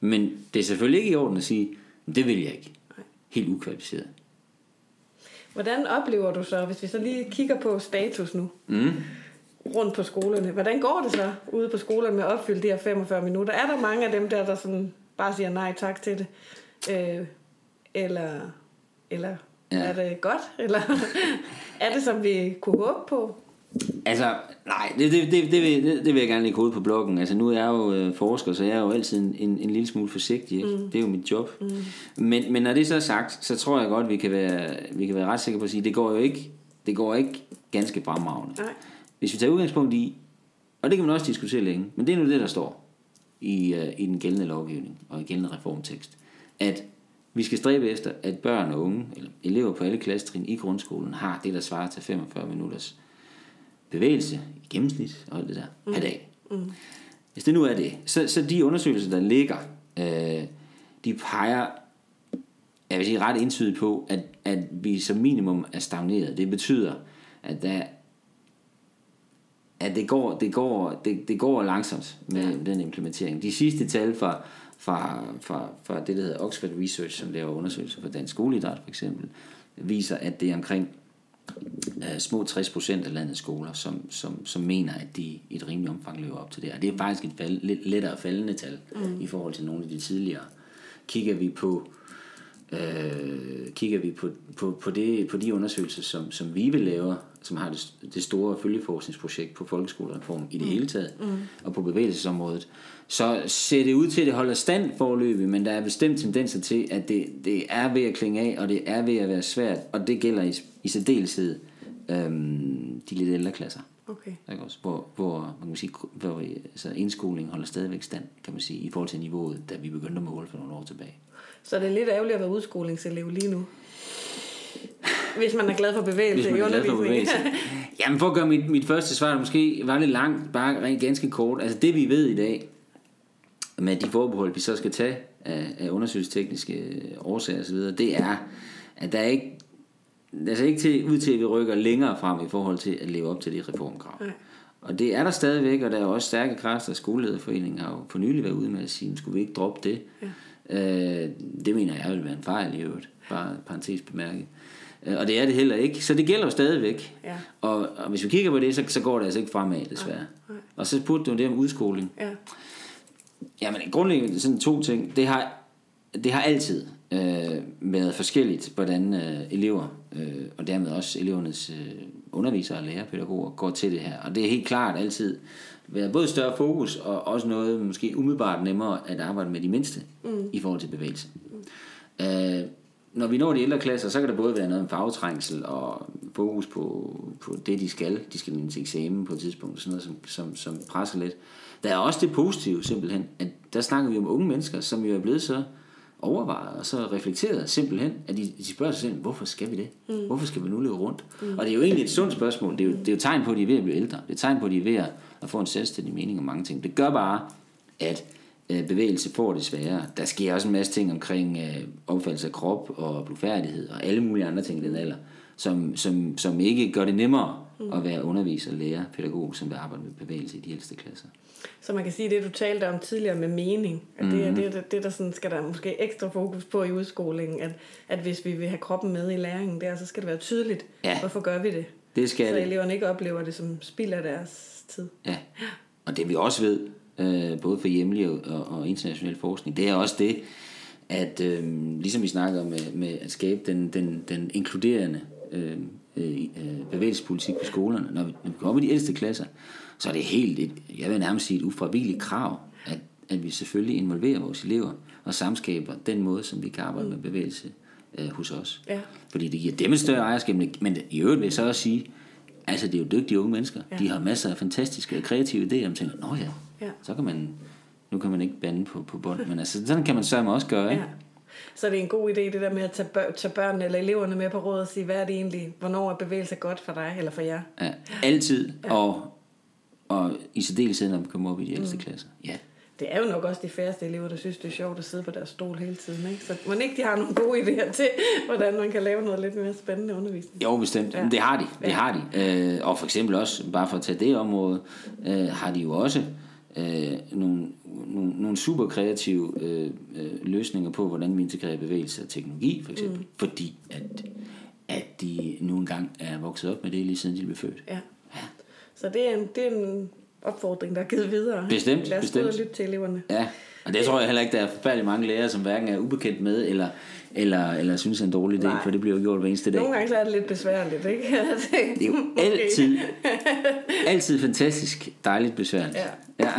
Men det er selvfølgelig ikke i orden at sige, det vil jeg ikke. Helt ukvalificeret. Hvordan oplever du så, hvis vi så lige kigger på status nu, Mm. rundt på skolerne, hvordan går det så ude på skolerne med at opfylde de her 45 minutter? Er der mange af dem der, der sådan bare siger nej tak til det? Øh, eller, eller ja. er det godt? Eller er det, som vi kunne håbe på? Altså, nej, det, det, det, det, vil, det, det vil jeg gerne lægge hovedet på blokken. Altså, nu er jeg jo øh, forsker, så jeg er jo altid en, en, en lille smule forsigtig. Ikke? Mm. Det er jo mit job. Mm. Men, men når det så er sagt, så tror jeg godt, vi kan være, vi kan være ret sikre på at sige, det går jo ikke, det går ikke ganske fremragende. Nej. Hvis vi tager udgangspunkt i, og det kan man også diskutere længe, men det er nu det, der står i, uh, i den gældende lovgivning og i gældende reformtekst, at vi skal stræbe efter, at børn og unge, eller elever på alle klassetrin i grundskolen, har det, der svarer til 45 minutters bevægelse i gennemsnit og alt det der mm. per dag. Mm. Hvis det nu er det, så, så de undersøgelser, der ligger, øh, de peger jeg vil sige ret entydigt på, at, at vi som minimum er stagneret. Det betyder, at der at det går, det går, det, det går langsomt med ja. den implementering. De sidste tal fra, fra, fra, fra det, der hedder Oxford Research, som laver undersøgelser for dansk skoleidræt for eksempel, viser, at det er omkring uh, små 60 procent af landets skoler, som, som, som mener, at de i et rimeligt omfang lever op til det. Og det er faktisk et fald, lidt lettere faldende tal mm. i forhold til nogle af de tidligere. Kigger vi på øh, kigger vi på, på, på, det, på de undersøgelser, som, som VIVE laver, som har det, det store følgeforskningsprojekt på folkeskolereform i det mm. hele taget, mm. og på bevægelsesområdet, så ser det ud til, at det holder stand forløbig, men der er bestemt tendenser til, at det, det er ved at klinge af, og det er ved at være svært, og det gælder i, i særdeleshed øhm, de lidt ældre klasser. Okay. Ikke også? Hvor, hvor, man kan sige, hvor altså, indskolingen holder stadigvæk stand, kan man sige, i forhold til niveauet, da vi begyndte at måle for nogle år tilbage. Så det er lidt ærgerligt at være udskolingselev lige nu. Hvis man er glad for bevægelse Hvis man er glad for bevægelse. Jamen for at gøre mit, mit første svar, måske var lidt langt, bare rent ganske kort. Altså det vi ved i dag, med de forbehold, vi så skal tage af, af undersøgelsestekniske årsager osv., det er, at der er ikke, ser ikke til, ud til, at vi rykker længere frem i forhold til at leve op til de reformkrav. Nej. Og det er der stadigvæk, og der er også stærke kræfter. Skolelederforeningen har jo for nylig været ude med at sige, skulle vi ikke droppe det? Ja. Øh, det mener jeg vil være en fejl i øvrigt. Bare parentes bemærket. Øh, og det er det heller ikke. Så det gælder jo stadigvæk. Ja. Og, og hvis vi kigger på det, så, så går det altså ikke fremad, desværre. Nej. Og så spurgte du det om udskoling. Ja. Jamen grundlæggende sådan to ting. Det har, det har altid øh, været forskelligt, hvordan øh, elever, øh, og dermed også elevernes øh, undervisere og lærerpædagoger går til det her. Og det er helt klart altid været både større fokus, og også noget måske umiddelbart nemmere at arbejde med de mindste mm. i forhold til bevægelse. Mm. Øh, når vi når de ældre klasser, så kan der både være noget om fagtrængsel og fokus på, på det, de skal. De skal ind til eksamen på et tidspunkt, sådan noget, som, som, som presser lidt. Der er også det positive simpelthen, at der snakker vi om unge mennesker, som jo er blevet så overvejet og så reflekteret simpelthen, at de, de spørger sig selv, hvorfor skal vi det? Mm. Hvorfor skal vi nu løbe rundt? Mm. Og det er jo egentlig et sundt spørgsmål. Det er jo, det er jo tegn på, at de er ved at blive ældre. Det er tegn på, at de er ved at få en selvstændig mening om mange ting. Det gør bare, at øh, bevægelse får det sværere. Der sker også en masse ting omkring øh, opfattelse af krop og blodfærdighed og alle mulige andre ting i den alder, som, som, som ikke gør det nemmere mm. at være underviser, lærer, pædagog, som vil arbejde med bevægelse i de ældste klasser. Så man kan sige, det du talte om tidligere med mening, at det, mm-hmm. det, det, det der sådan, skal der måske ekstra fokus på i udskolingen, at, at hvis vi vil have kroppen med i læringen der, så skal det være tydeligt, Ja. hvorfor gør vi det? Det skal Så det. eleverne ikke oplever det som spild af deres tid. Ja. Og det vi også ved, øh, både for hjemlig og, og, og international forskning, det er også det, at øh, ligesom vi snakker med, med at skabe den, den, den inkluderende øh, øh, bevægelsespolitik på skolerne, når vi, når vi kommer i de ældste klasser, så er det helt, et, jeg vil nærmest sige et ufravigeligt krav, at, at vi selvfølgelig involverer vores elever og samskaber den måde, som vi kan arbejde med bevægelse øh, hos os. Ja. Fordi det giver dem et større ejerskab, men- men i øvrigt vil jeg så også sige, altså det er jo dygtige unge mennesker. Ja. De har masser af fantastiske og kreative idéer, og man tænker, nå ja, Ja. så kan man, nu kan man ikke bande på, på bånd, men altså sådan kan man sørge også gøre, ikke? Ja. Så det er en god idé, det der med at tage, bør, tage børnene eller eleverne med på råd og sige, hvad er det egentlig, hvornår er bevægelse godt for dig eller for jer? Ja, altid, og, og i særdeleshed, når vi kommer op i de ældste mm. klasser. Ja, Det er jo nok også de færreste elever, der synes, det er sjovt at sidde på deres stol hele tiden. Ikke? Så man ikke de har nogle gode idéer til, hvordan man kan lave noget lidt mere spændende undervisning. Jo, bestemt. Ja. Ja. Det har de. Det Ja. har de. Øh, og for eksempel også, bare for at tage det område, øh, har de jo også øh, nogle, nogle, nogle super kreative øh, øh, løsninger på, hvordan vi integrerer bevægelse og teknologi, for eksempel. Mm. Fordi at, at de nu engang er vokset op med det, lige siden de blev født. Ja. Så det er en, det er en opfordring, der er givet videre. Bestemt, Lad os bestemt. lytte til eleverne. Ja, og det tror jeg heller ikke, der er forfærdelig mange lærere, som hverken er ubekendt med, eller, eller, eller synes er en dårlig idé, Nej. for det bliver jo gjort hver eneste dag. Nogle gange så er det lidt besværligt, ikke? Det er jo altid, altid fantastisk dejligt besværligt. Ja. Ja.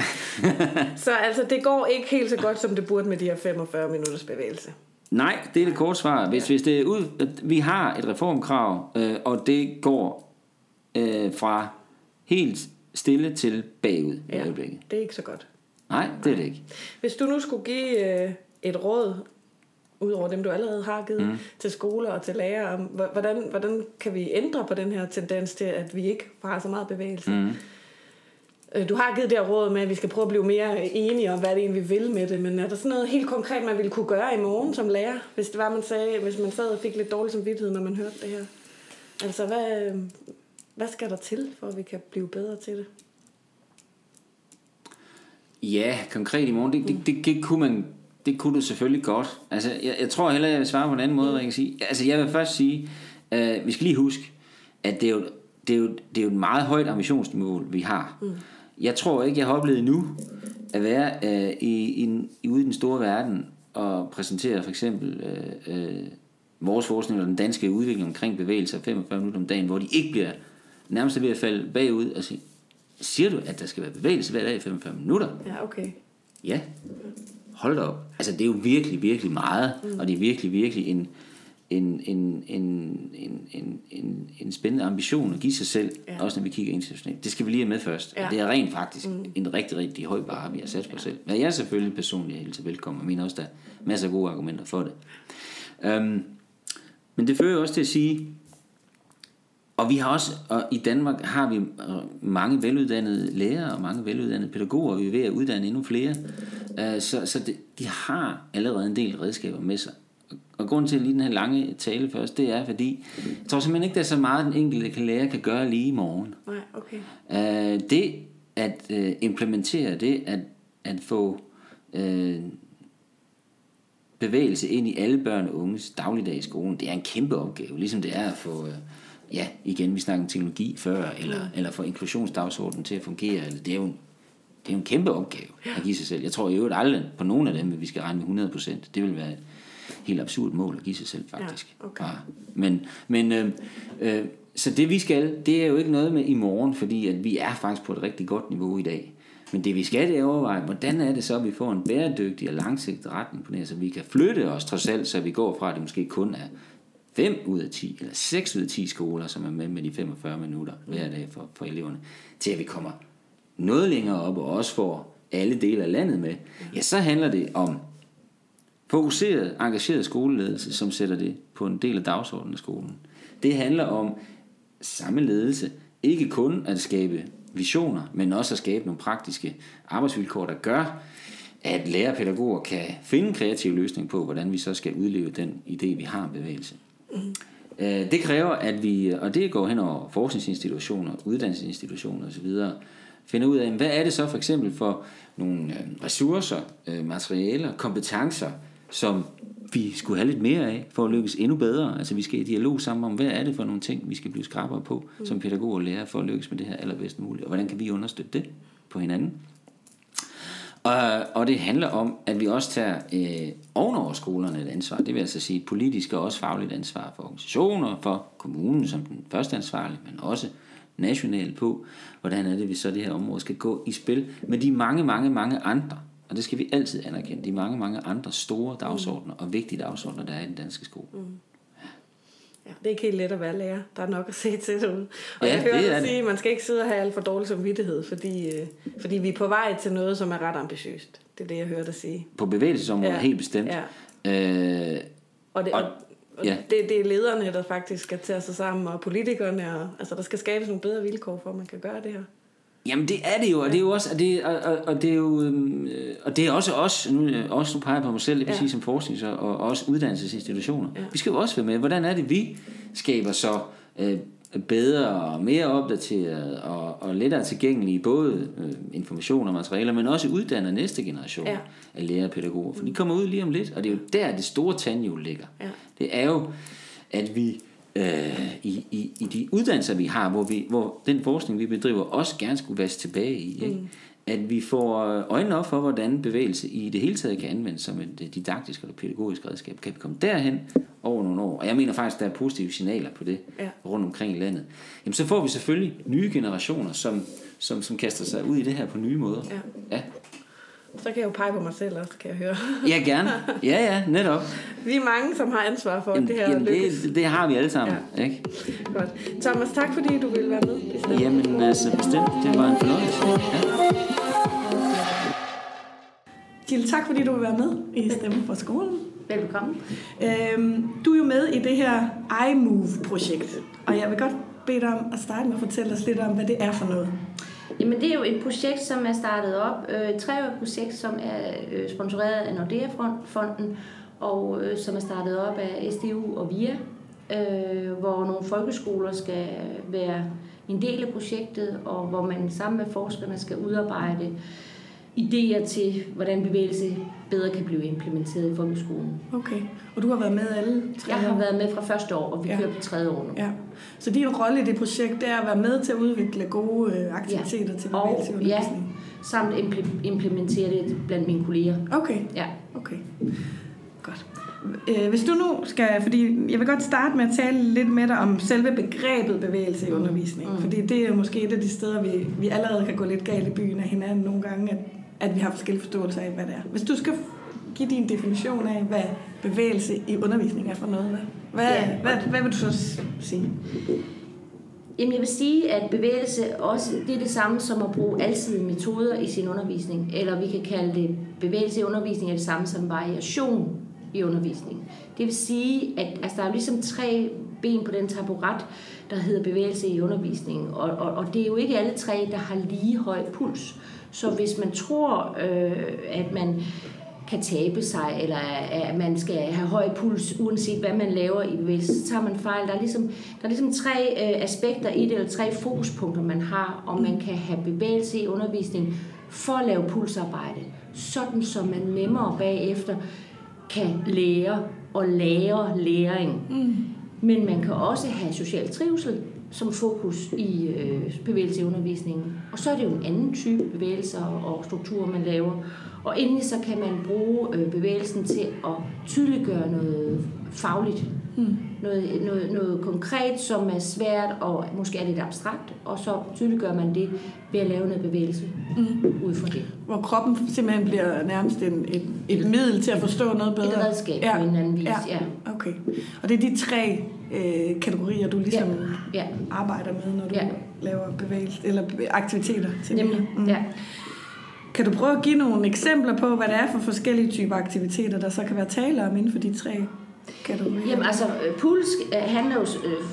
Så altså, det går ikke helt så godt, som det burde med de her 45 minutters bevægelse. Nej, det er det korte svar. Hvis, hvis det er ud, vi har et reformkrav, øh, og det går øh, fra helt stille til bagud i Ja, øjeblikket. det er ikke så godt. Nej, det er det ikke. Hvis du nu skulle give øh, et råd, udover dem, du allerede har givet, mm. til skoler og til lærere, om hvor- hvordan, hvordan kan vi ændre på den her tendens til, at vi ikke har så meget bevægelse? Mm. Du har givet det råd med, at vi skal prøve at blive mere enige om, hvad det egentlig vi vil med det, men er der sådan noget helt konkret, man ville kunne gøre i morgen som lærer, hvis det var, man sagde, hvis man sad og fik lidt dårlig samvittighed, når man hørte det her? Altså, hvad, øh, hvad skal der til, for at vi kan blive bedre til det? Ja, konkret i morgen, det, det, det, det, kunne man det kunne du selvfølgelig godt. Altså, jeg, jeg tror heller, jeg vil svare på en anden måde, hvad jeg kan sige. Altså, jeg vil først sige, øh, vi skal lige huske, at det er jo, det er jo, det er jo et meget højt ambitionsniveau, vi har. Mm. Jeg tror ikke, jeg har oplevet nu at være øh, i, i, ude i den store verden og præsentere for eksempel øh, øh, vores forskning og den danske udvikling omkring bevægelser 45 minutter om dagen, hvor de ikke bliver nærmest ved at falde bagud og sige, siger du, at der skal være bevægelse hver dag i 45 minutter? Ja, okay. Ja, hold da op. Altså det er jo virkelig, virkelig meget, mm. og det er virkelig, virkelig en, en, en, en, en, en, en, en spændende ambition at give sig selv, ja. Også når vi kigger internationalt. Det skal vi lige have med først. Ja. Og det er rent faktisk mm. en rigtig, rigtig høj bare, vi har sat på ja. selv. Men jeg er selvfølgelig personligt hilser velkommen, og mener også, der er masser af gode argumenter for det. Um, men det fører også til at sige, og vi har også, og i Danmark har vi øh, mange veluddannede lærere og mange veluddannede pædagoger, og vi er ved at uddanne endnu flere. Øh, Så, så det, de har allerede en del redskaber med sig. Og- grunden til lige den her lange tale først, det er fordi, jeg tror simpelthen ikke, der er så meget, den enkelte kan lære kan gøre lige i morgen. Nej, okay. Øh, det at øh, implementere det, at, at få øh, bevægelse ind i alle børn og unges dagligdag i skolen, det er en kæmpe opgave, ligesom det er at få, øh, ja, igen, vi snakker om teknologi før, eller, eller få inklusionsdagsordenen til at fungere, eller det er jo en, det er jo en kæmpe opgave at give sig selv. Jeg tror i øvrigt aldrig på nogen af dem, at vi skal regne med 100%. Det vil være helt absurd mål at give sig selv, faktisk. Ja, okay. Ja. Men, men øh, øh, så det vi skal, det er jo ikke noget med i morgen, fordi at vi er faktisk på et rigtig godt niveau i dag. Men det vi skal, det er overveje, hvordan er det så, at vi får en bæredygtig og langsigtet retning på det, her, så vi kan flytte os trods alt, så vi går fra, at det måske kun er 5 ud af 10, eller 6 ud af 10 skoler, som er med med de 45 minutter hver dag for, for eleverne, til at vi kommer noget længere op, og også får alle dele af landet med. Ja, så handler det om fokuseret, engageret skoleledelse, som sætter det på en del af dagsordenen af skolen. Det handler om samme ledelse, ikke kun at skabe visioner, men også at skabe nogle praktiske arbejdsvilkår, der gør, at lærere og pædagoger kan finde en kreativ løsning på, hvordan vi så skal udleve den idé, vi har om bevægelse. Mm. Det kræver, at vi, og det går hen over forskningsinstitutioner, uddannelsesinstitutioner osv., finder ud af, hvad er det så for eksempel for nogle øh, ressourcer, øh, materialer, kompetencer, som vi skulle have lidt mere af, for at lykkes endnu bedre. Altså vi skal i dialog sammen om, hvad er det for nogle ting, vi skal blive skrabere på, mm. som pædagoger og lærere, for at lykkes med det her allerbedst muligt, og hvordan kan vi understøtte det på hinanden. Og, og det handler om, at vi også tager øh, ovenover skolerne et ansvar. Det vil altså sige et politisk og også fagligt ansvar for organisationer, for kommunen som den første ansvarlige, men også nationalt på, hvordan er det, vi så det her område skal gå i spil med de mange, mange, mange andre, og det skal vi altid anerkende, de mange, mange andre store dagsordner og vigtige dagsordner, der er i den danske skole. Mm. Ja, det er ikke helt let at være lærer. Der er nok at se til derude. Og Ja, jeg hører er dig sige, at man skal ikke sidde og have alt for dårlig samvittighed, fordi, øh, fordi vi er på vej til noget, som er ret ambitiøst. Det er det, jeg hører dig sige. På bevægelsesområdet Ja. helt bestemt. Ja. Øh, Og, det, og, og ja. det, det er lederne, der faktisk skal tage sig sammen, og politikerne. Og, altså, der skal skabes nogle bedre vilkår for, at man kan gøre det her. Jamen det er det jo, og det er jo også, og det, og, og, og det er jo, øhm, øh, og det er også os, nu, øh, også nu peger jeg på mig selv, det vil Ja. sige som forsknings- og, og også uddannelsesinstitutioner. Ja. Vi skal jo også være med, hvordan er det, vi skaber så øh, bedre og mere opdateret og, og lettere tilgængelige både øh, information og materialer, men også uddanner næste generation Ja. af lærere og pædagoger. For de kommer ud lige om lidt, og det er jo der, det store tandhjul ligger. Ja. Det er jo, at vi øh, i, i, i de uddannelser, vi har, hvor, vi, hvor den forskning, vi bedriver, også gerne skulle vaske tilbage i. Ikke? Mm. At vi får øjnene op for, hvordan bevægelse i det hele taget kan anvendes som et didaktisk eller pædagogisk redskab. Kan vi komme derhen over nogle år? Og jeg mener faktisk, der er positive signaler på det ja. rundt omkring i landet. Jamen så får vi selvfølgelig nye generationer, som, som, som kaster sig ud i det her på nye måder. Ja. ja. Så kan jeg jo pege på mig selv også, kan jeg høre. Ja, gerne. Ja, ja, netop. Vi er mange, som har ansvar for jamen, det her jamen, det, det har vi alle sammen. Ja. Ikke? Godt. Thomas, tak fordi du ville være med. Bestemt. Jamen, altså bestemt. Det var en fornøjelse. Ja. Jill, tak fordi du vil være med i Stemme for skolen. Velkommen. Øhm, du er jo med i det her iMove-projekt, og jeg vil godt bede dig om at starte med at fortælle os lidt om, hvad det er for noget. Jamen det er jo et projekt, som er startet op, øh, et treårigt projekt, som er øh, sponsoreret af Nordea-fonden, og øh, som er startet op af SDU og VIA, øh, hvor nogle folkeskoler skal være en del af projektet, og hvor man sammen med forskerne skal udarbejde idéer til, hvordan bevægelse bedre kan blive implementeret i folkeskolen. Okay, og du har været med alle tre Jeg har været med fra første år, og vi ja. kører på tredje år nu. Ja. Så din rolle i det projekt, det er at være med til at udvikle gode øh, aktiviteter ja. til bevægelse og, ja, samt implementere det blandt mine kolleger. Okay, ja. okay. Godt. Øh, hvis du nu skal, fordi jeg vil godt starte med at tale lidt med dig om selve begrebet bevægelse i mm. undervisningen, mm. fordi det er måske et af de steder, vi, vi allerede kan gå lidt galt i byen af hinanden nogle gange, at, at vi har forskellige forståelser af, hvad det er. Hvis du skal give din definition af, hvad bevægelse i undervisning er for noget, hvad, hvad, ja. hvad, hvad vil du så sige? Jamen jeg vil sige, at bevægelse også det er det samme som at bruge alsidige metoder i sin undervisning, eller vi kan kalde det bevægelse i undervisning er det samme som variation i undervisningen. Det vil sige, at altså, der er ligesom tre ben på den taburet, der hedder bevægelse i undervisningen, og, og, og det er jo ikke alle tre, der har lige høj puls. Så hvis man tror, øh, at man kan tabe sig, eller at man skal have høj puls, uanset hvad man laver i bevægelse, så tager man fejl. Der er ligesom, der er ligesom tre øh, aspekter i det, eller tre fokuspunkter, man har, og man kan have bevægelse i undervisningen for at lave pulsarbejde, sådan så man nemmere bagefter kan lære og lære læring. Mm. Men man kan også have social trivsel som fokus i øh, bevægelse i undervisningen. Og så er det jo en anden type bevægelser og strukturer, man laver. Og endelig så kan man bruge øh, bevægelsen til at tydeliggøre noget fagligt. Mm. Noget, noget, noget konkret, som er svært og måske er lidt abstrakt, og så tydeliggør man det ved at lave noget bevægelse mm. ud fra det. Hvor kroppen simpelthen bliver nærmest en, et, et middel til at forstå noget bedre. Et redskab ja. på en anden vis, ja. ja. Okay. Og det er de tre øh, kategorier, du ligesom ja. Ja. arbejder med, når du ja. laver bevægelse eller aktiviteter til Nemlig, mm. ja. Kan du prøve at give nogle eksempler på, hvad det er for forskellige typer aktiviteter, der så kan være tale om inden for de tre kategorier? Jamen altså, øh, puls øh, handler jo øh,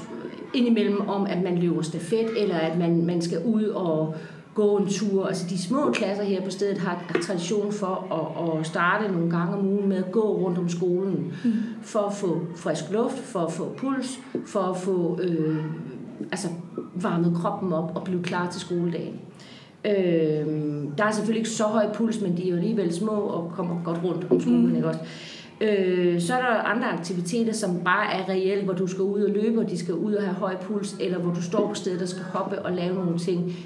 indimellem om, at man løber stafet, eller at man, man skal ud og gå en tur. Altså de små klasser her på stedet har, har tradition for at, at starte nogle gange om ugen med at gå rundt om skolen, mm. for at få frisk luft, for at få puls, for at få øh, altså, varmet kroppen op og blive klar til skoledagen. Øh, der er selvfølgelig ikke så høj puls, men de er jo alligevel små og kommer godt rundt om skolen, mm. ikke også? Øh, så er der andre aktiviteter, som bare er reelle, hvor du skal ud og løbe, og de skal ud og have høj puls, eller hvor du står på stedet og skal hoppe og lave nogle ting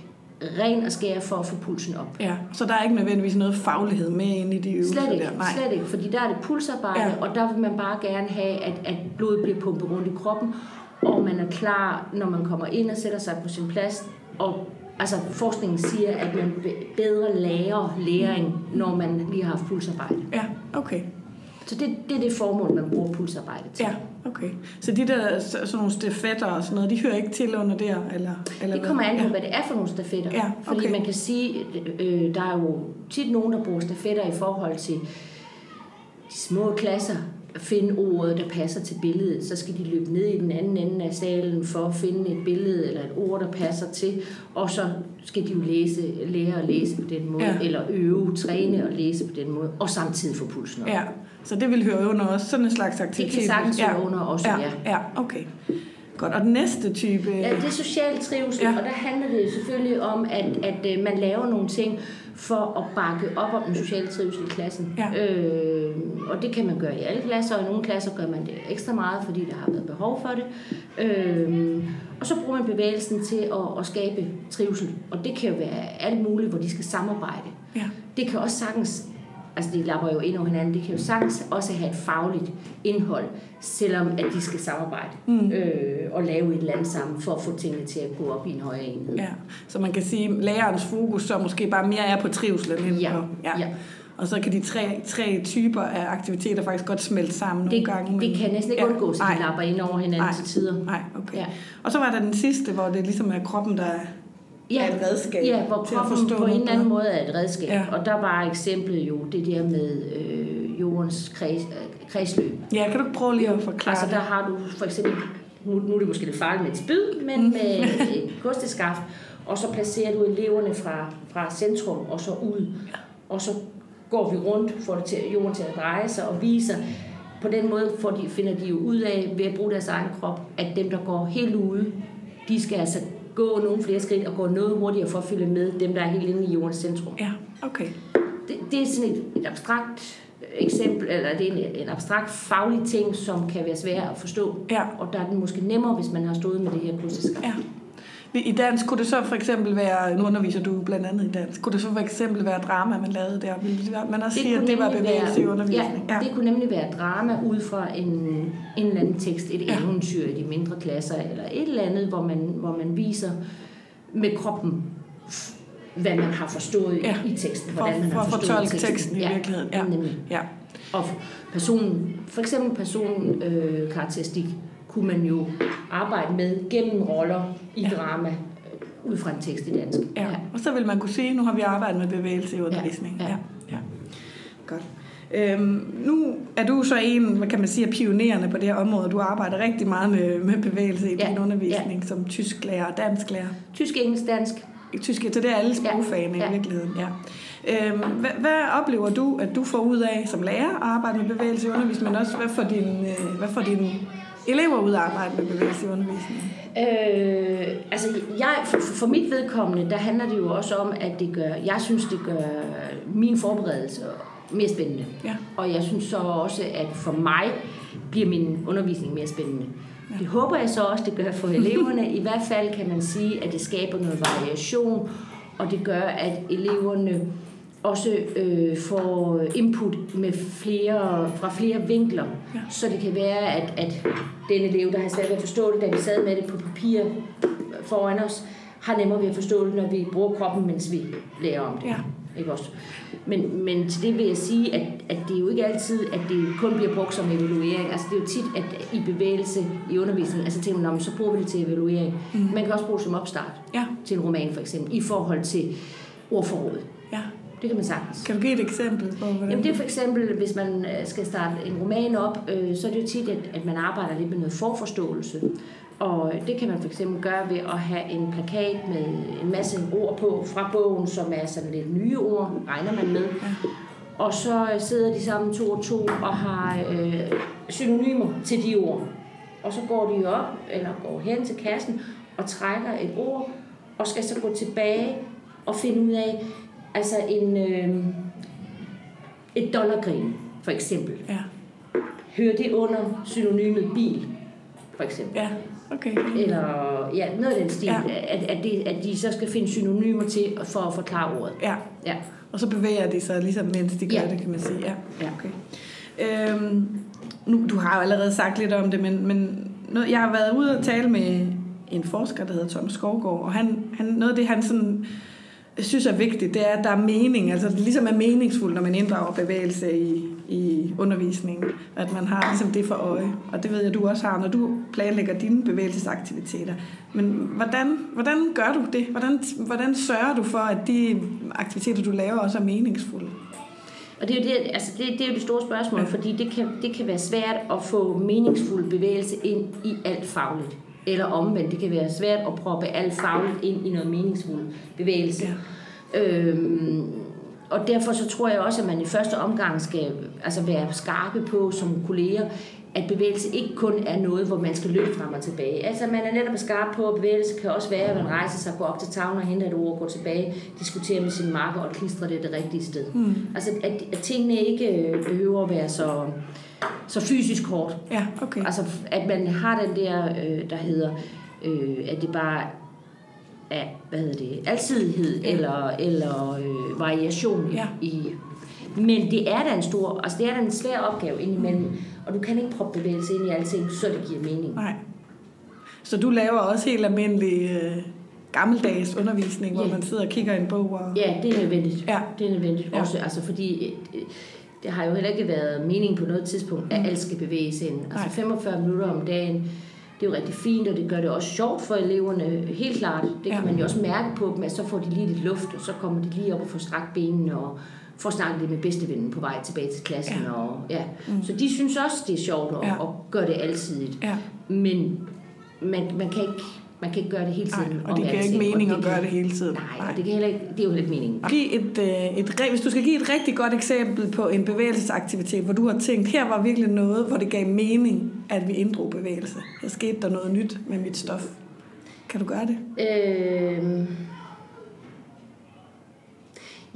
ren og skære for at få pulsen op. Ja, så der er ikke nødvendigvis noget faglighed med ind i de øvelser slet ikke, der? Nej, slet ikke, fordi der er det pulsarbejde, ja. og der vil man bare gerne have, at, at blodet bliver pumpet rundt i kroppen, og man er klar, når man kommer ind og sætter sig på sin plads, og altså forskningen siger, at man bedre lærer læring, når man lige har haft pulsarbejde. Ja, okay. Så det, det er det formål, man bruger pulsarbejde til. Ja, okay. Så de der sådan nogle stafetter og sådan noget, de hører ikke til under der? Eller, eller det kommer an på, ja. hvad det er for nogle stafetter. Ja, okay. Fordi man kan sige, øh, der er jo tit nogen, der bruger stafetter i forhold til de små klasser, finde ordet, der passer til billedet. Så skal de løbe ned i den anden ende af salen for at finde et billede eller et ord, der passer til. Og så skal de jo læse, lære at læse på den måde, ja. eller øve, træne og læse på den måde, og samtidig få pulsen op. Ja, så det vil høre under også sådan en slags aktivitet? Det kan sagtens ja. høre under også, ja. Ja, ja okay. Godt, og den næste type... Ja, det er social trivsel, ja. og der handler det selvfølgelig om, at, at øh, man laver nogle ting for at bakke op om den sociale trivsel i klassen. Ja. Øh, og det kan man gøre i alle klasser, og i nogle klasser gør man det ekstra meget, fordi der har været behov for det. Øh, og så bruger man bevægelsen til at, at skabe trivsel, og det kan jo være alt muligt, hvor de skal samarbejde. Ja. Det kan også sagtens altså de lapper jo ind over hinanden, det kan jo sagtens også have et fagligt indhold, selvom at de skal samarbejde mm. øh, og lave et eller andet sammen, for at få tingene til at gå op i en højere enhed. Ja. Så man kan sige, at lærerens fokus så måske bare mere er på trivselen. Ja. På, ja. ja. Og så kan de tre, tre typer af aktiviteter faktisk godt smelte sammen det, nogle gange. Men, det kan næsten ikke ja, undgås, at de lapper ind over hinanden nej, til tider. Nej, okay. Ja. Og så var der den sidste, hvor det ligesom er kroppen, der ja, er et redskab Ja, hvor kroppen på en eller anden måde er et redskab. Ja. Og der var eksemplet jo det der med øh, jordens kreds, øh, kredsløb. Ja, kan du prøve lige at forklare Altså der har du for eksempel, nu, nu er det måske lidt farligt med et spyd, men mm. med et kosteskaft, og så placerer du eleverne fra, fra centrum og så ud. Og så går vi rundt, får det til, jorden til at dreje sig og viser, på den måde får de, finder de jo ud af, ved at bruge deres egen krop, at dem, der går helt ude, de skal altså gå nogle flere skridt og gå noget hurtigere for at følge med dem, der er helt inde i jordens centrum. Ja, okay. Det, det er sådan et, et abstrakt eksempel, eller det er en, en abstrakt faglig ting, som kan være svær at forstå. Ja. Og der er den måske nemmere, hvis man har stået med det her kursus. Ja. I dansk kunne det så for eksempel være, nu underviser du blandt andet i dansk, kunne det så for eksempel være drama, man lavede der? Man også sige, at det var bevægelse i undervisning? Ja, ja, det kunne nemlig være drama ud fra en, en eller anden tekst, et ja. eventyr i de mindre klasser, eller et eller andet, hvor man, hvor man viser med kroppen, hvad man har forstået ja. i teksten, hvordan for, man har for forstået teksten. teksten i ja, virkeligheden. Ja. Nemlig. ja. Og personen, for eksempel personkarakteristik, øh, kunne man jo arbejde med gennem roller i ja. drama øh, ud fra en tekst i dansk. Ja. ja. Og så vil man kunne sige, nu har vi arbejdet med bevægelse i undervisningen. Ja. Ja. ja. Godt. Øhm, nu er du så en, hvad kan man sige, af pionerende på det her område. Du arbejder rigtig meget med, med bevægelse i ja. din undervisning ja. som tysklærer og dansklærer. Tysk, engelsk, dansk. Tysk, så det er alle sprogfagene ja. i virkeligheden. Ja. Øhm, hvad, hvad oplever du, at du får ud af som lærer at arbejde med bevægelse i undervisningen, men også hvad får din, øh, hvad får din elever ud at arbejde med bevægelse i undervisningen? Øh, altså, jeg, for, for mit vedkommende, der handler det jo også om, at det gør, jeg synes, det gør min forberedelse mere spændende. Ja. Og jeg synes så også, at for mig bliver min undervisning mere spændende. Ja. Det håber jeg så også, det gør for eleverne. I hvert fald kan man sige, at det skaber noget variation, og det gør, at eleverne også øh, får input med flere, fra flere vinkler. Ja. Så det kan være, at, at den elev, der har svært ved at forstå det, da vi sad med det på papir foran os, har nemmere ved at forstå det, når vi bruger kroppen, mens vi lærer om det. Ja. Ikke også? Men, men til det vil jeg sige, at, at det er jo ikke altid, at det kun bliver brugt som evaluering. Altså det er jo tit, at i bevægelse i undervisningen, altså tænker man, så bruger vi det til evaluering. Mm. Man kan også bruge det som opstart ja. til en roman for eksempel, i forhold til ordforrådet. Det kan man sagtens. Kan du give et eksempel på, hvordan Jamen det er for eksempel, hvis man øh, skal starte en roman op, øh, så er det jo tit, at, at man arbejder lidt med noget forforståelse. Og det kan man for eksempel gøre ved at have en plakat med en masse ord på fra bogen, som er sådan lidt nye ord, regner man med. Ja. Og så sidder de sammen to og to og har øh, synonymer til de ord. Og så går de op, eller går hen til kassen og trækker et ord, og skal så gå tilbage og finde ud af, altså en, øh, et dollargrin, for eksempel. Ja. Hører det under synonymet bil, for eksempel? Ja. Okay. Eller ja, noget af den stil, ja. at, at, det, at de så skal finde synonymer til for at forklare ordet. Ja. ja. Og så bevæger de sig ligesom, mens de gør ja. det, kan man sige. Ja. ja. Okay. Øhm, nu, du har jo allerede sagt lidt om det, men, men noget, jeg har været ude og tale med en forsker, der hedder Tom Skovgaard, og han, han, noget af det, han sådan synes er vigtigt, det er, at der er mening. Altså, det ligesom er meningsfuldt, når man inddrager bevægelse i, i undervisningen. At man har ligesom det for øje. Og det ved jeg, du også har, når du planlægger dine bevægelsesaktiviteter. Men hvordan, hvordan gør du det? Hvordan, hvordan sørger du for, at de aktiviteter, du laver, også er meningsfulde? Og det er jo det, altså det, det, er jo det store spørgsmål, ja. fordi det kan, det kan være svært at få meningsfuld bevægelse ind i alt fagligt. Eller omvendt, det kan være svært at proppe alt fagligt ind i noget meningsfuld bevægelse. Ja. Øhm, og derfor så tror jeg også, at man i første omgang skal altså være skarpe på som kolleger, at bevægelse ikke kun er noget, hvor man skal løbe frem og tilbage. Altså man er netop skarp på, at bevægelse kan også være, at man rejser sig, går op til tavlen og henter et ord, går tilbage, diskuterer med sin marker og klistrer det det rigtige sted. Mm. Altså at, at tingene ikke øh, behøver at være så, så fysisk hårdt. Ja, okay. Altså at man har den der, øh, der hedder, øh, at det bare er, hvad hedder det, alsidighed ja. eller, eller øh, variation Ja. i, men det er da en stor, altså det er da en svær opgave indimellem, og du kan ikke proppe bevægelse ind i alting, så det giver mening. Nej. Så du laver også helt almindelig øh, gammeldags undervisning, hvor Ja. man sidder og kigger i en bog og... Ja, det er nødvendigt. Ja. Det er nødvendigt Ja. også, altså fordi øh, det har jo heller ikke været meningen på noget tidspunkt, at Mm. alt skal bevæge sig ind. Altså 45 minutter om dagen, det er jo rigtig fint, og det gør det også sjovt for eleverne, helt klart. Det kan Ja. man jo også mærke på dem, at så får de lige lidt luft, og så kommer de lige op og får strakt benene, og får snakket lidt med bedstevennen på vej tilbage til klassen. Ja. Og, ja. Mm. Så de synes også, det er sjovt at, Ja. at gøre det alsidigt. Ja. Men man, man, kan ikke, man kan ikke gøre det hele Nej, tiden. og om det giver ikke og mening at gøre det hele tiden. Nej, og det, kan heller ikke, det er jo heller ikke meningen. Giv et, øh, et, hvis du skal give et rigtig godt eksempel på en bevægelsesaktivitet, hvor du har tænkt, her var virkelig noget, hvor det gav mening, at vi inddrog bevægelse. Her skete der noget nyt med mit stof. Kan du gøre det? Øhm.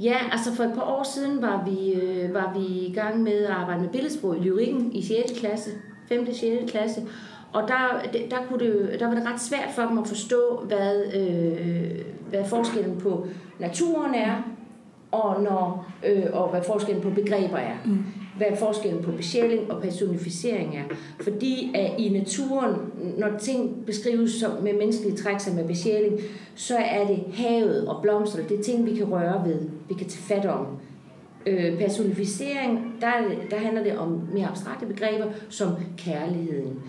Ja, altså for et par år siden var vi, øh, var vi i gang med at arbejde med billedsprog i lyrikken i 6. klasse, 5. og 6. klasse. Og der, der, kunne det, der var det ret svært for dem at forstå, hvad, øh, hvad forskellen på naturen er, og, når, øh, og hvad forskellen på begreber er. Mm. Hvad forskellen på besjæling og personificering er. Fordi at i naturen, når ting beskrives som med menneskelige træk som med besjæling, så er det havet og blomster, det er ting, vi kan røre ved, vi kan tage fat om. Øh, personificering, der, er der handler det om mere abstrakte begreber, som kærligheden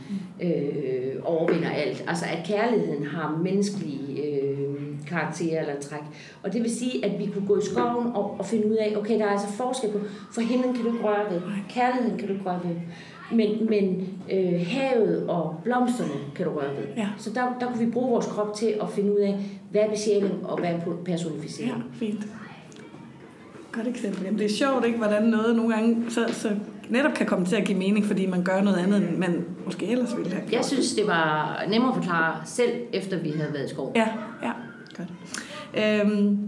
øh, overvinder alt. Altså at kærligheden har menneskelige øh, karakterer eller træk. Og det vil sige, at vi kunne gå i skoven og, og finde ud af, okay, der er altså forskel på, for himlen kan du ikke røre ved, kærligheden kan du ikke røre ved, men, men øh, havet og blomsterne kan du røre ved. Ja. Så der, der kunne vi bruge vores krop til at finde ud af, hvad er besjæling og hvad er personificering. Ja, fint. Godt eksempel. Jamen, det er sjovt, ikke, hvordan noget nogle gange så, så netop kan komme til at give mening, fordi man gør noget andet, end man måske ellers ville have gjort. Jeg synes, det var nemmere at forklare selv, efter vi havde været i skov. Ja, ja, godt. Øhm,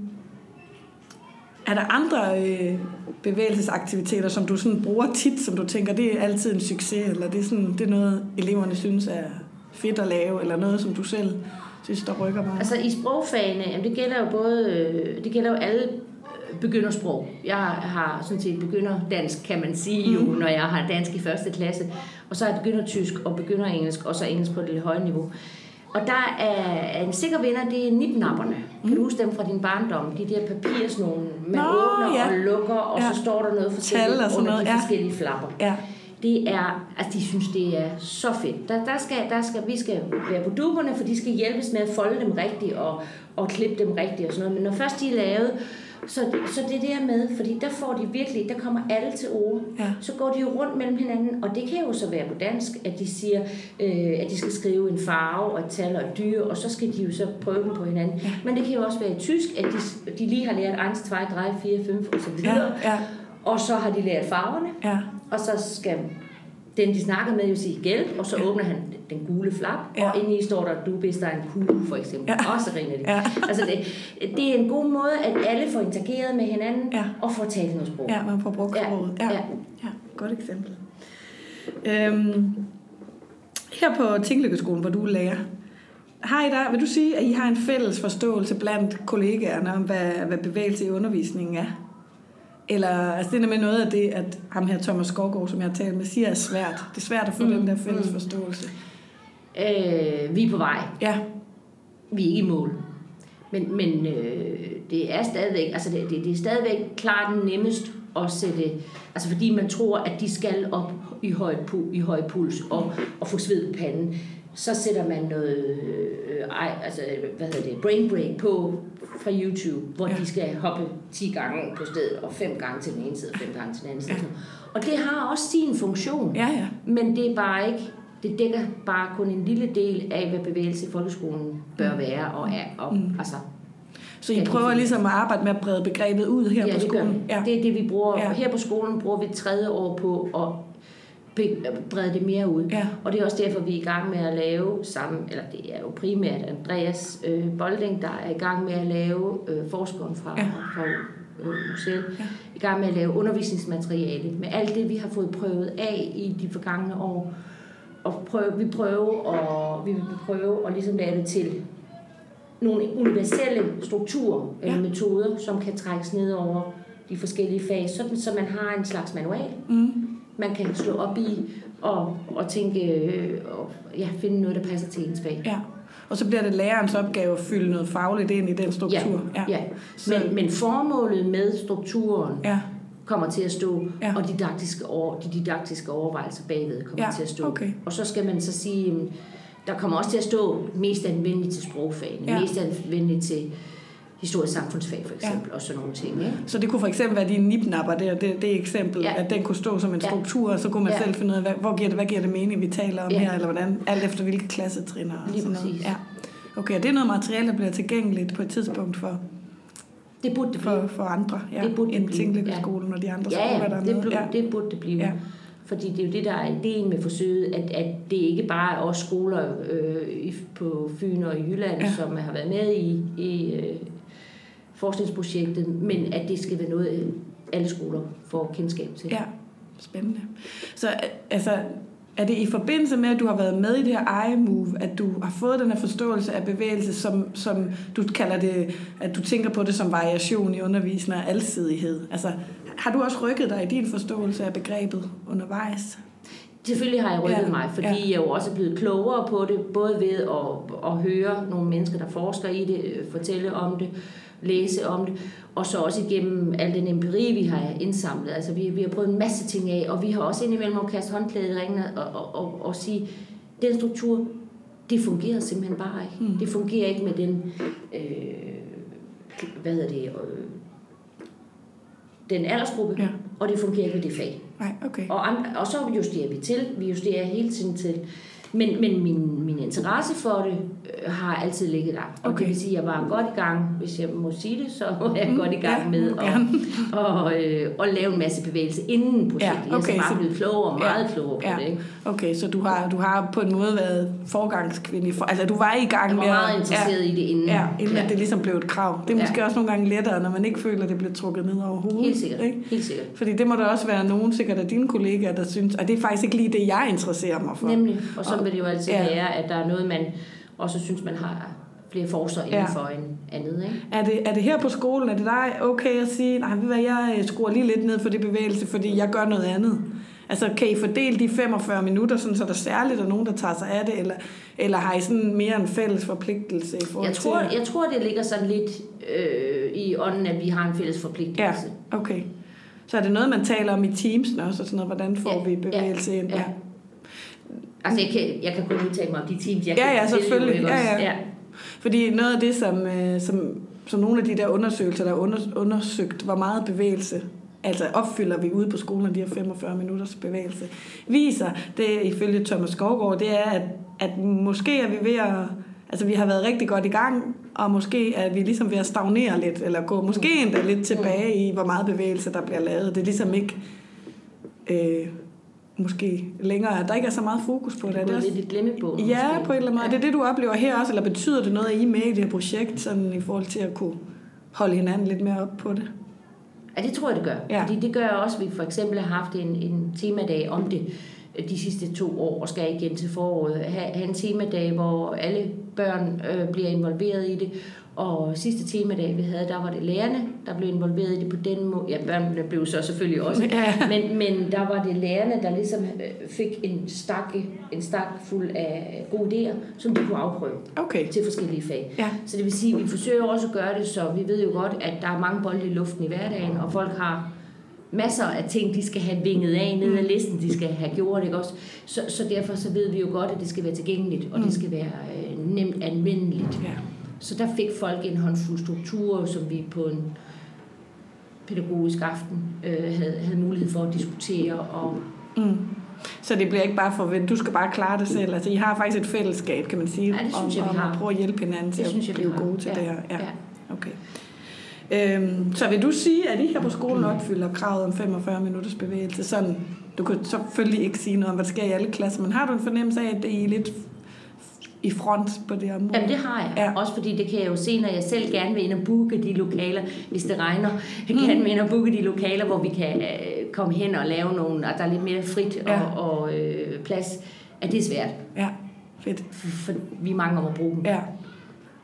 er der andre øh, bevægelsesaktiviteter, som du sådan bruger tit, som du tænker, det er altid en succes, eller det er, sådan, det er noget, eleverne synes er fedt at lave, eller noget, som du selv synes, der rykker meget? Altså i sprogfagene, jamen, det gælder jo både, øh, det gælder jo alle øh, begyndersprog. Jeg har sådan set begynder dansk, kan man sige jo, når jeg har dansk i første klasse. Og så er jeg begynder tysk og begynder engelsk, og så engelsk på det høje niveau. Og der er en sikker vinder, det er nipnapperne. Kan du huske dem fra din barndom? De der papirs nogle, man Nå, åbner ja. og lukker, og Ja. så står der noget forskelligt Tal og sådan under noget, de ja. forskellige flapper. Ja, Det er, altså de synes, det er så fedt. Der, der skal, der skal, vi skal være på duberne, for de skal hjælpes med at folde dem rigtigt og, og klippe dem rigtigt og sådan noget. Men når først de er lavet, så, så det er der med, fordi der får de virkelig, der kommer alle til ord. Ja. Så går de jo rundt mellem hinanden, og det kan jo så være på dansk, at de siger, øh, at de skal skrive en farve og et tal og et dyr, og så skal de jo så prøve dem på hinanden. Ja. Men det kan jo også være i tysk, at de, de lige har lært 1, 2, 3, 4, 5 og så ja, videre. ja, Og så har de lært farverne, ja, og så skal den, de snakker med, jo sige gælp, og så åbner han den gule flap, Ja. ja. og inde i står der, du bedst der er en kugle, for eksempel. Ja. Ja. Og så griner de. Ja. Altså det, det er en god måde, at alle får interageret med hinanden, Ja. og får talt noget sprog. ja, man får brugt Ja, sproget. Ja, ja. ja, godt eksempel. Øhm, her på Tinglykkeskolen, hvor du er lærer, har I der, vil du sige, at I har en fælles forståelse blandt kollegaerne om, hvad, hvad bevægelse i undervisningen er? Eller, altså det er med noget af det, at ham her Thomas Skovgaard, som jeg har talt med, siger er svært. Det er svært at få mm, den der fælles mm. forståelse. Øh, vi er på vej. Ja, Vi er ikke i mål. Men, men øh, det er stadigvæk, altså det, det, det er stadigvæk klart nemmest at sætte, altså fordi man tror, at de skal op i høj, pu- i høj puls og, og få sved på panden, så sætter man noget, øh, ej, altså, hvad hedder det, brain break på fra YouTube, hvor Ja. ja. de skal hoppe 10 gange på stedet, og 5 gange til den ene side, og 5 gange til den anden side. Ja. Ja. Og det har også sin funktion. ja, ja. Men det er bare ikke, det dækker bare kun en lille del af, hvad bevægelse i folkeskolen bør være og er. Og, Mm. mm. altså, Så I Ja, det er prøver ligesom at arbejde med at brede begrebet ud her ja, på det skolen? vi. Det er det, vi bruger. Ja. Ja. Her på skolen bruger vi tredje år på at brede det mere ud. Ja. Og det er også derfor, vi er i gang med at lave sammen, eller det er jo primært Andreas øh, Bolding, der er i gang med at lave, øh, forskeren fra, Ja. fra øh, museet, Ja. i gang med at lave undervisningsmateriale med alt det, vi har fået prøvet af i de forgangne år. Og prøve, vi, prøve og, vi vil prøve at ligesom lave det til nogle universelle strukturer eller Ja. metoder, som kan trækkes ned over de forskellige fag, sådan så man har en slags manual, Mm. Man kan slå op i og, og tænke øh, og ja, finde noget, der passer til ens fag. Ja. Og så bliver det lærerens opgave at fylde noget fagligt ind i den struktur. Ja, ja. Så- Men, men formålet med strukturen ja. kommer til at stå, Ja. og didaktiske over, de didaktiske overvejelser bagved kommer Ja, til at stå. okay. Og så skal man så sige, jamen, der kommer også til at stå mest anvendeligt til sprogfagene, Ja. ja. mest anvendeligt til historisk samfundsfag for eksempel, ja. og sådan nogle ting. Ikke? Så det kunne for eksempel være dine nipnapper der, det, det eksempel, ja. Ja. at den kunne stå som en Ja. struktur, og så kunne man Ja. selv finde ud af, hvad, hvor giver det, hvad giver det mening, vi taler om Ja. her, eller hvordan, alt efter hvilke klassetrin og Lige sådan noget. præcis. Ja. Okay, og det er noget materiale, der bliver tilgængeligt på et tidspunkt for, Det burde det for, blive. for andre, ja, Det burde det end blive, Tingløbskolen og de andre Ja, skoler, ja, der er det, Ja. det burde det blive. Ja. Ja. Fordi det er jo det, der er ideen med forsøget, at, at det ikke bare er os skoler øh, på Fyn og i Jylland, Ja. ja. som har været med i, i øh, forskningsprojektet, men at det skal være noget, øh, alle skoler får kendskab til. Ja, spændende. Så altså, er det i forbindelse med, at du har været med i det her iMove, at du har fået den her forståelse af bevægelse, som, som du kalder det, at du tænker på det som variation i undervisning og alsidighed? Altså, har du også rykket dig i din forståelse af begrebet undervejs? Selvfølgelig har jeg rykket Ja, mig, fordi ja. jeg er jo også blevet klogere på det, både ved at, at høre nogle mennesker, der forsker i det, øh, fortælle om det, læse om det, og så også igennem al den empiri, vi har indsamlet. Altså, vi, vi har prøvet en masse ting af, og vi har også indimellem at kaste håndklædet i ringene og, og, og, og sige, den struktur, det fungerer simpelthen bare ikke. Mm. Det fungerer ikke med den, øh, hvad hedder det, øh, den aldersgruppe, Ja. og det fungerer ikke med det fag. Nej, okay. Og, andre, og så justerer vi til. Vi justerer hele tiden til. Men, men min, min interesse for det øh, har altid ligget der. Og Okay. det vil sige, at jeg var godt i gang, hvis jeg må sige det, så var jeg Mm, godt i gang ja, med at, og, øh, at lave en masse bevægelse inden projektet. Ja, Jeg okay, er så bare blevet klogere, meget klogere på ja. det. Ikke? Okay, så du har, du har på en måde været forgangskvinde. For, altså, du var i gang Jeg var med at- meget interesseret i det inden. Ja, inden ja. det ligesom blev et krav. Det er Ja. måske også nogle gange lettere, når man ikke føler, at det bliver trukket ned over hovedet. Helt sikkert. Ikke? Helt sikkert. Fordi det må der også være nogen, sikkert af dine kollegaer, der synes, at det er faktisk ikke lige det, jeg interesserer mig for. Nemlig. Og så vil det jo altid Ja. ja. være, at der er noget, man også synes, man har flere forskere Ja. inden for en andet. Ikke? Er det, er det her på skolen, er det dig okay at sige, nej, ved hvad, jeg øh, skruer lige lidt ned for det bevægelse, fordi jeg gør noget andet? Altså, kan I fordele de 45 minutter, sådan, så der særligt er nogen, der tager sig af det, eller, eller har I sådan mere en fælles forpligtelse i forhold Jeg tror, til... jeg tror, det ligger sådan lidt øh, i ånden, at vi har en fælles forpligtelse. Ja, okay. Så er det noget, man taler om i teamsen også, og sådan noget, hvordan får Ja, vi bevægelse ind? ja. Altså, jeg kan, jeg kan kun udtale mig om de teams, jeg Ja, kan ja, selvfølgelig. Ja, ja. ja. Fordi noget af det, som, øh, som, som nogle af de der undersøgelser, der er under, undersøgt, hvor meget bevægelse, altså opfylder vi ude på skolen de her 45 minutters bevægelse, viser det ifølge Thomas Skovgaard, det er, at, at måske er vi ved at, altså vi har været rigtig godt i gang, og måske er vi ligesom ved at stagnere lidt, eller gå måske endda lidt tilbage i, hvor meget bevægelse der bliver lavet. Det er ligesom ikke øh, måske længere, at der ikke er så meget fokus på det. Er Det er lidt et glemmebog. Ja, på en eller anden måde. Er det det, du oplever her også, eller betyder det noget, at I er med i det her projekt, sådan i forhold til at kunne holde hinanden lidt mere op på det? Ja, det tror jeg, det gør. Ja. Ja. Fordi det gør også, at vi for eksempel har haft en, en temadag om det øh, de sidste to år, og skal igen til foråret. Ha, have en temadag, hvor alle børn øh, bliver involveret i det. Og sidste temadag, vi havde, der var det lærerne, der blev involveret i det på den måde. Ja, børnene blev så selvfølgelig også. Ja. Men, men der var det lærerne, der ligesom øh, fik en stak, en stak fuld af gode idéer, som de kunne afprøve Okay. til forskellige fag. Ja. Så det vil sige, at vi forsøger også at gøre det, så vi ved jo godt, at der er mange bolde i luften i hverdagen, og folk har masser af ting, de skal have vinget af ned ad listen, de skal have gjort, ikke også? Så, så derfor så ved vi jo godt, at det skal være tilgængeligt, og Mm. det skal være øh, nemt anvendeligt. Ja. Så der fik folk en håndfuld strukturer, som vi på en pædagogisk aften øh, havde, havde mulighed for at diskutere og Mm. Så det bliver ikke bare for, du skal bare klare det selv. Altså, I har faktisk et fællesskab, kan man sige, Ja, det synes om, jeg, vi om har. at prøve at hjælpe hinanden til Det synes jeg, blive gode til Ja, det her. Ja. ja. Okay. Øhm, så vil du sige, at I her på skolen opfylder kravet om 45 minutters bevægelse? Sådan, du kan selvfølgelig ikke sige noget om, hvad der sker i alle klasser, men har du en fornemmelse af, at I er lidt i front på det område? Jamen det har jeg. Ja. Også fordi det kan jeg jo se, når jeg selv gerne vil ind og booke de lokaler, hvis det regner. Jeg gerne vil ind og booke de lokaler, hvor vi kan øh, komme hen og lave nogle, og der er lidt mere frit og, Ja. og øh, plads. At det er svært, Ja, fedt. for, for vi er mange om at bruge dem. Ja.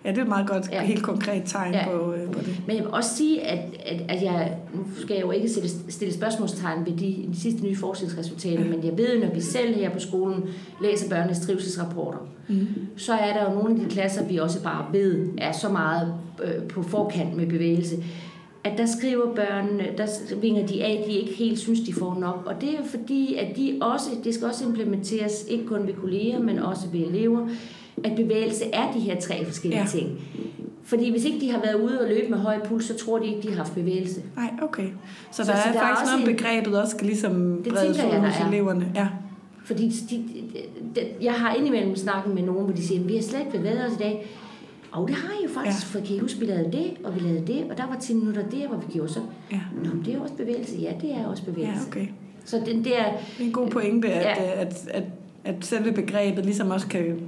Ja, det er et meget godt, ja. Helt konkret tegn Ja. på, øh, på det. Men jeg vil også sige, at, at, at jeg, nu skal jeg jo ikke stille, stille spørgsmålstegn ved de, de sidste nye forskningsresultater, men jeg ved, når vi selv her på skolen læser børnenes trivselsrapporter, mm. så er der jo nogle af de klasser, vi også bare ved, er så meget øh, på forkant med bevægelse, at der skriver børnene, der vinger de af, de ikke helt synes, de får nok. Og det er jo fordi, at de også, det skal også implementeres, ikke kun ved kolleger, men også ved elever, at bevægelse er de her tre forskellige Ja. ting. Fordi hvis ikke de har været ude og løbe med høj puls, så tror de ikke, de har haft bevægelse. Nej, okay. Så, Så- der så er der er faktisk også noget en- begrebet også skal ligesom bredes ud jeg, der hos er. eleverne. Ja. Fordi de, de, de, jeg har indimellem snakket med nogen, hvor de siger, vi har slet ikke bevæget os i dag. Og det har I jo faktisk, ja. for kan I huske, vi lavede det, og vi lavede det, og der var 10 minutter der, hvor vi gjorde så. Ja. Nå, men det er også bevægelse. Ja, det er også bevægelse. ja, okay. Så den der, Det er en god pointe, at, Ja. ja. at, at, at selve begrebet ligesom også kan,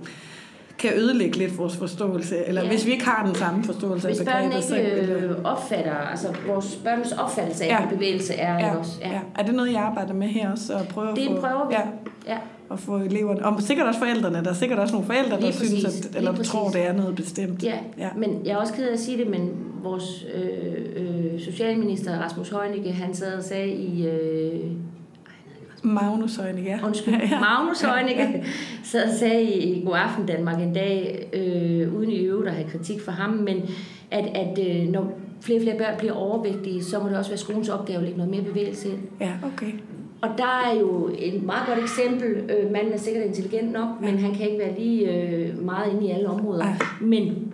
kan ødelægge lidt vores forståelse. Eller ja. Ja. hvis vi ikke har den samme forståelse hvis af børnene begrebet, så... ikke vil det- øh, opfatter, altså vores børns opfattelse af, Ja. ja. hvad bevægelse er, Ja, ikke også? ja. Er det noget, I arbejder med her også? At prøve Det at få, prøver vi. Ja, Ja. at få eleverne... Og sikkert også forældrene. Der er sikkert også nogle forældre, der Lige synes, præcis. at, eller præcis. tror, det er noget bestemt. Ja. Ja. ja, men jeg er også ked af at sige det, men vores øh, øh, socialminister Rasmus Heunicke, han sad og sagde i... Øh, Magnus ja. Undskyld, Magnus Heunicke sad og sagde i, i God Aften Danmark en dag, øh, uden i øvrigt at have kritik for ham, men at, at øh, når flere og flere børn bliver overvægtige, så må det også være skolens opgave at lægge noget mere bevægelse ind. Ja, okay. Og der er jo et meget godt eksempel. Øh, manden er sikkert intelligent nok, men han kan ikke være lige øh, meget inde i alle områder. Ej. Men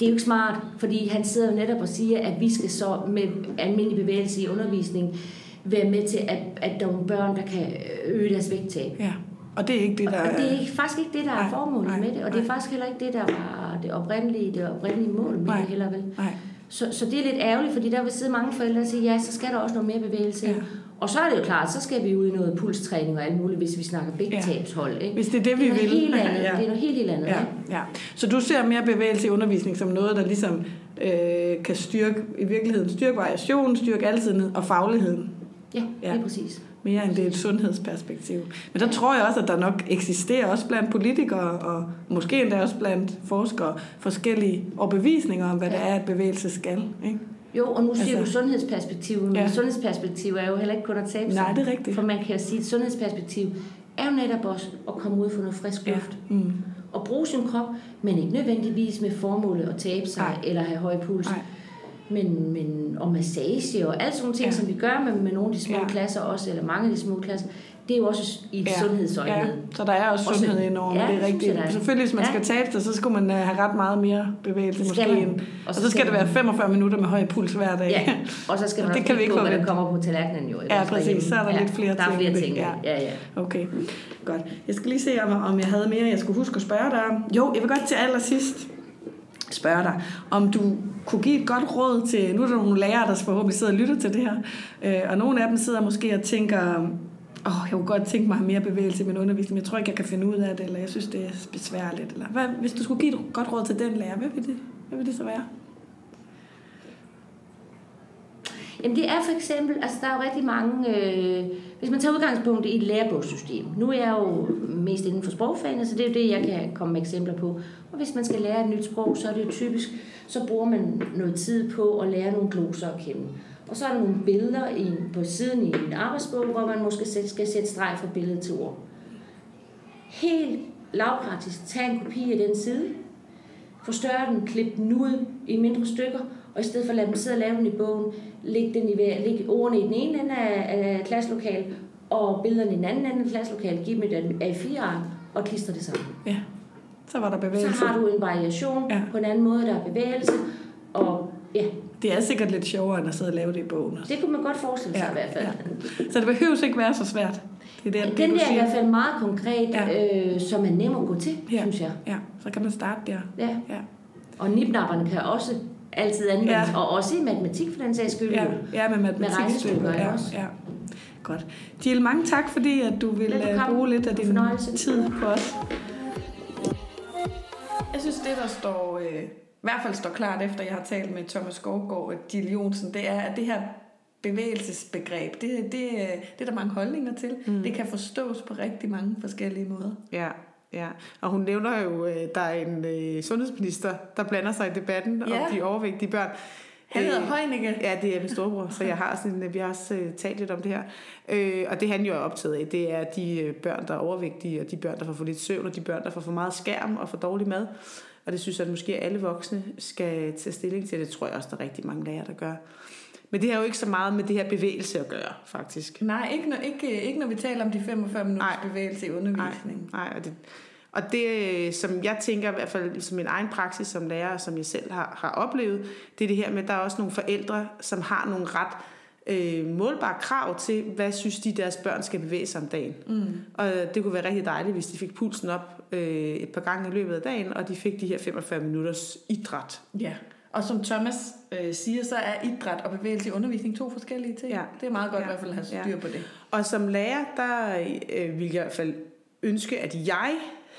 det er jo ikke smart, fordi han sidder jo netop og siger, at vi skal så med almindelig bevægelse i undervisning være med til, at, at der er nogle børn, der kan øge deres vægttab. Ja. Og det er ikke det, der... Og det er ikke- faktisk ikke det, der er Nej, formålet nej, med det, og det er nej. faktisk heller ikke det, der var det oprindelige, det oprindelige mål med Nej. det heller vel. Nej. Så, så det er lidt ærgerligt, fordi der vil sidde mange forældre og sige, ja, så skal der også noget mere bevægelse. Ja. Ja. Og så er det jo klart, så skal vi ud i noget pulstræning og alt muligt, hvis vi snakker vægttabshold. Ikke? Hvis det er det, det vi er noget vil. helt andet. Ja. Det er noget helt, helt andet. Ja, ikke? ja. Så du ser mere bevægelse i undervisning som noget, der ligesom øh, kan styrke, i virkeligheden styrke variationen, styrke altiden og fagligheden, Ja, Ja. lige præcis. mere end det er et sundhedsperspektiv. Men der tror jeg også, at der nok eksisterer også blandt politikere, og måske endda også blandt forskere, forskellige overbevisninger om, hvad Ja. det er, at bevægelse skal. Ikke? Jo, og nu siger Altså- du sundhedsperspektiv, men Ja. ja. sundhedsperspektiv er jo heller ikke kun at tabe sig. Nej, det er rigtigt. For man kan jo sige, at sundhedsperspektiv er jo netop også at komme ud få noget frisk Ja. luft. Mm. Og bruge sin krop, men ikke nødvendigvis med formålet at tabe sig Nej. eller have høj puls. Nej. Men, men, og massage og alt sådan nogle ting, Ja. som vi gør med, med nogle af de små Ja. klasser også, eller mange af de små klasser, det er jo også i et Ja. sundhedsøjne. Ja, så der er også Også- sundhed indover, Ja, det er det rigtigt. jeg, er. Selvfølgelig, hvis man Ja. skal tabe sig, så skulle man øh, have ret meget mere bevægelse Det måske. man. Og og så så skal det være 45 minutter med høj puls hver dag. Ja, og så skal man Det kan vi ikke på, hvad der forvente. kommer på tallerkenen jo. Ja, præcis. Så er der ja, lidt flere der er ting i flere det. ting. Ja. Ja, ja. Okay, godt. Jeg skal lige se, om, om jeg havde mere, jeg skulle huske at spørge dig om. Jo, jeg vil godt til allersidst spørge dig, om du kunne give et godt råd til, nu er der nogle lærere, der forhåbentlig sidder og lytter til det her, øh, og nogle af dem sidder måske og tænker, åh, jeg kunne godt tænke mig mere bevægelse i min undervisning, men jeg tror ikke, jeg kan finde ud af det, eller jeg synes, det er besværligt. Eller hvad, hvis du skulle give et godt råd til den lærer, hvad vil det, hvad vil det så være? Jamen det er for eksempel, altså der er jo rigtig mange, øh, hvis man tager udgangspunkt i et lærebogssystem. Nu er jeg jo mest inden for sprogfagene, så det er jo det, jeg kan komme med eksempler på. Og hvis man skal lære et nyt sprog, så er det jo typisk, så bruger man noget tid på at lære nogle gloser at kende. Og så er der nogle billeder i, på siden i en arbejdsbog, hvor man måske skal sætte streg fra billede til ord. Helt lavpraktisk, tag en kopi af den side, forstørre den, klip den ud i mindre stykker, og i stedet for at lade dem sidde og lave den i bogen, læg, den i hver, læg ordene i den ene ende af, af klasselokalet, og billederne i den anden ende af klasselokalet, giv dem et A4-ark og klister det sammen. Ja, så var der bevægelse. Så har du en variation Ja. på en anden måde, der er bevægelse, og ja, Det er sikkert lidt sjovere, end at sidde og lave det i bogen. også. det kunne man godt forestille sig Ja, i hvert fald. ja. Så det behøver ikke være så svært. Det er det, det, Den du der er i hvert fald meget konkret, Ja. øh, som er nem at gå til, ja. synes jeg. Ja, så kan man starte der. Ja. Ja. Og nipnapperne kan også altid anvendes, Ja. og også i matematik for den sags skyld. Ja, ja med matematik. regnestykker, ikke ja, også? ja. Godt. Jill, mange tak, fordi at du vil øh, Velbekomme. bruge lidt af din Fornøjelse. tid på os. Jeg synes, det der står, øh, i hvert fald står klart efter, jeg har talt med Thomas Skovgaard og Jill Jonsen, det er, at det her bevægelsesbegreb, det, det, øh, det er der mange holdninger til. Mm. Det kan forstås på rigtig mange forskellige måder. Ja, ja. Og hun nævner jo, at der er en øh, sundhedsminister, der blander sig i debatten Ja. om de overvægtige børn. Han hedder Øh, Heunicke. Ja, det er min storebror, så jeg har sådan, en- vi har også øh, talt lidt om det her. Øh, og det han jo er optaget af, det er de øh, børn, der er overvægtige, og de børn, der får for lidt søvn, og de børn, der får for meget skærm og for dårlig mad. Og det synes jeg, at måske alle voksne skal tage stilling til. Det tror jeg også, der er rigtig mange lærere, der gør. Men det har jo ikke så meget med det her bevægelse at gøre, faktisk. Nej, ikke når, ikke, ikke når vi taler om de 45 minutters Nej. bevægelse i undervisningen. Nej, og det, og det, øh, som jeg tænker i hvert fald som min egen praksis som lærer, som jeg selv har, har oplevet, det er det her med, at der er også nogle forældre, som har nogle ret øh, målbare krav til, hvad synes de, deres børn skal bevæge sig om dagen. Mm. Og det kunne være rigtig dejligt, hvis de fik pulsen op øh, et par gange i løbet af dagen, og de fik de her 45 minutters idræt. Ja, og som Thomas øh, siger, så er idræt og bevægelse i undervisning to forskellige ting. Ja. Det er meget godt Ja. i hvert fald at have Ja. styr på det. Og som lærer, der øh, ville jeg i hvert fald ønske, at jeg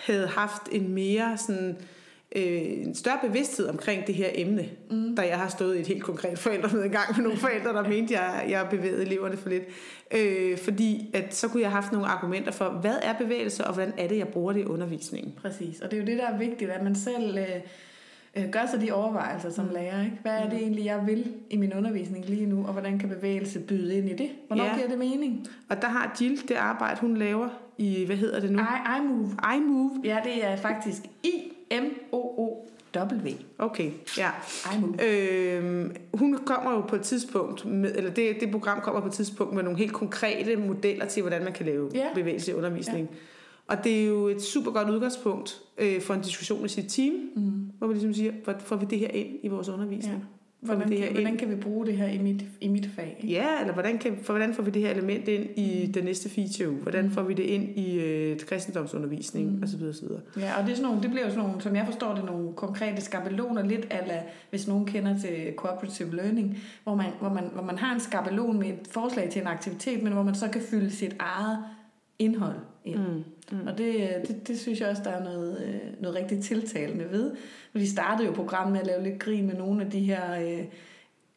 havde haft en mere sådan, øh, en større bevidsthed omkring det her emne, mm. da jeg har stået i et helt konkret forældremøde en gang med nogle forældre, der mente, at jeg, jeg bevægede eleverne for lidt. Øh, fordi at så kunne jeg have haft nogle argumenter for, hvad er bevægelse, og hvordan er det, jeg bruger det i undervisningen. Præcis, og det er jo det, der er vigtigt, at man selv øh, øh, gør sig de overvejelser som Mm. lærer. Ikke? Hvad er det egentlig, jeg vil i min undervisning lige nu, og hvordan kan bevægelse byde ind i det? Hvornår Ja. giver det mening? Og der har Jill det arbejde, hun laver i, hvad hedder det nu? I, I move. iMove. Ja, det er faktisk I-M-O-O-W. Okay, ja. I move. Øh, hun kommer jo på et tidspunkt, med, eller det, det program kommer på et tidspunkt med nogle helt konkrete modeller til, hvordan man kan lave Ja. bevægelse i undervisning. Og det er jo et super godt udgangspunkt øh, for en diskussion med sit team, Mm. hvor man ligesom siger, hvordan får vi det her ind i vores undervisning? Ja. Hvordan, det her kan, hvordan kan vi bruge det her i mit, i mit fag? Ikke? Ja, eller hvordan, kan, for, hvordan får vi det her element ind i den næste feature uge? Hvordan Mm. får vi det ind i øh, kristendomsundervisning? Mm. Og så videre, så videre. Ja, og det, er sådan nogle, det bliver jo sådan nogle, som jeg forstår det, nogle konkrete skabeloner, lidt ala, hvis nogen kender til cooperative learning, hvor man, hvor, man, hvor man har en skabelon med et forslag til en aktivitet, men hvor man så kan fylde sit eget indhold ind. Mm. Mm. Og det, det, det synes jeg også, der er noget, øh, noget rigtig tiltalende ved. Vi startede jo programmet med at lave lidt grin med nogle af de her øh,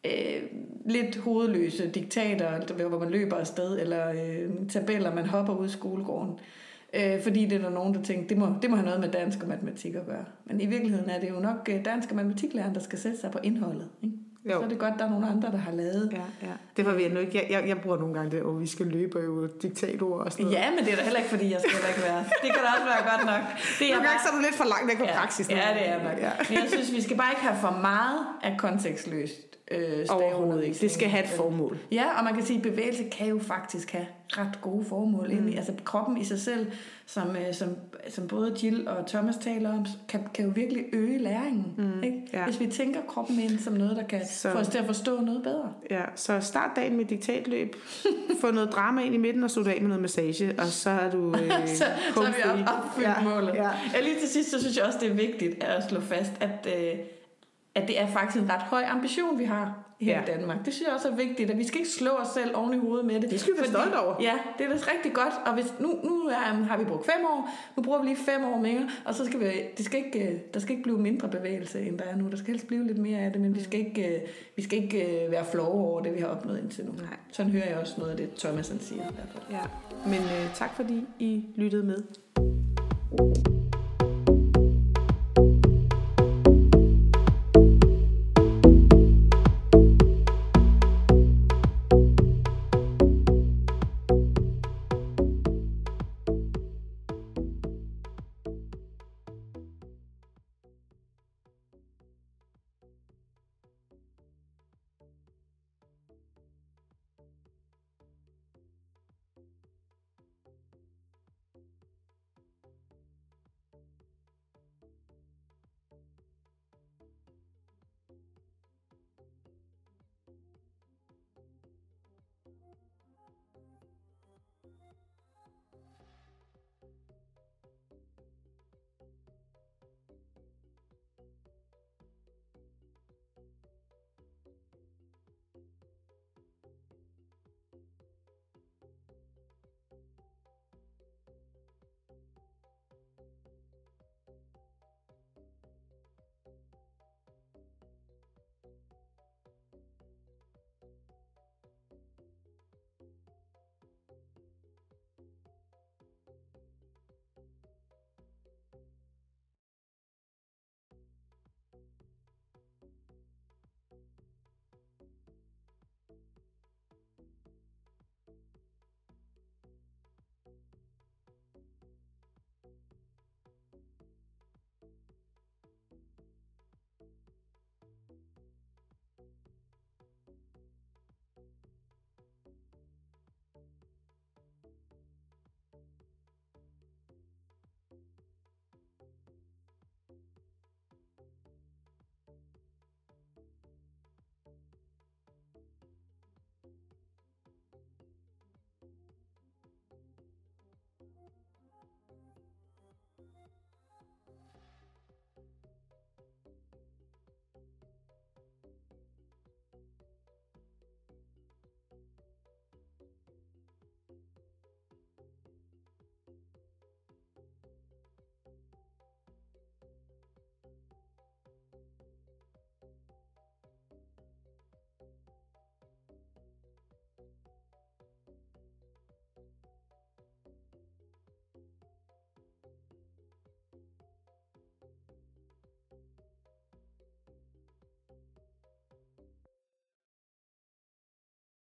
øh, lidt hovedløse diktater, hvor man løber afsted, eller øh, tabeller, man hopper ud i skolegården. Øh, fordi det er der nogen, der tænker, det må, det må have noget med dansk og matematik at gøre. Men i virkeligheden er det jo nok øh, dansk og matematiklæreren, der skal sætte sig på indholdet. Ikke? Jo. Så er det godt, der er nogle andre, der har lavet. Ja, ja. Det var vi endnu ikke. Jeg, jeg, jeg bruger nogle gange det, hvor vi skal løbe og jo diktator og sådan noget. Ja, men det er da heller ikke, fordi jeg skal heller ikke være. Det kan da også være godt nok. Det er Nogle gange bare- så er du lidt for langt væk fra praksis. Ja, det er nok. Ja. Men jeg synes, vi skal bare ikke have for meget af kontekstløst øh, Overhovedet ikke. Det skal have et formål. Ja, og man kan sige, at bevægelse kan jo faktisk have ret gode formål. Mm. Altså kroppen i sig selv, som, øh, som, som både Jill og Thomas taler om, kan, kan jo virkelig øge læringen. Mm, Ikke? ja. Hvis vi tænker kroppen ind som noget, der kan Så- få os til at forstå noget bedre. Ja, så start dagen med diktatløb. Få noget drama ind i midten og slutte af med noget massage, og så er du øh, så, så har vi op, opfyldt Ja, målet. Ja. Ja, lige til sidst, så synes jeg også, det er vigtigt at slå fast, at, øh, at det er faktisk en ret høj ambition, vi har her Ja. i Danmark. Det synes jeg også er vigtigt, at vi skal ikke slå os selv oven i hovedet med det. Det skal vi være stolte over. Ja, det er da rigtig godt. Og hvis, nu, nu er, har vi brugt fem år, nu bruger vi lige fem år mere, og så skal vi, det skal ikke, øh, der skal ikke blive mindre bevægelse, end der er nu. Der skal helst blive lidt mere af det, men vi skal ikke, øh, vi skal ikke øh, være flove over det, vi har opnået indtil nu. Nej. Sådan hører jeg også noget af det, Thomas han siger. I hvert fald. ja. Men øh, tak fordi I lyttede med.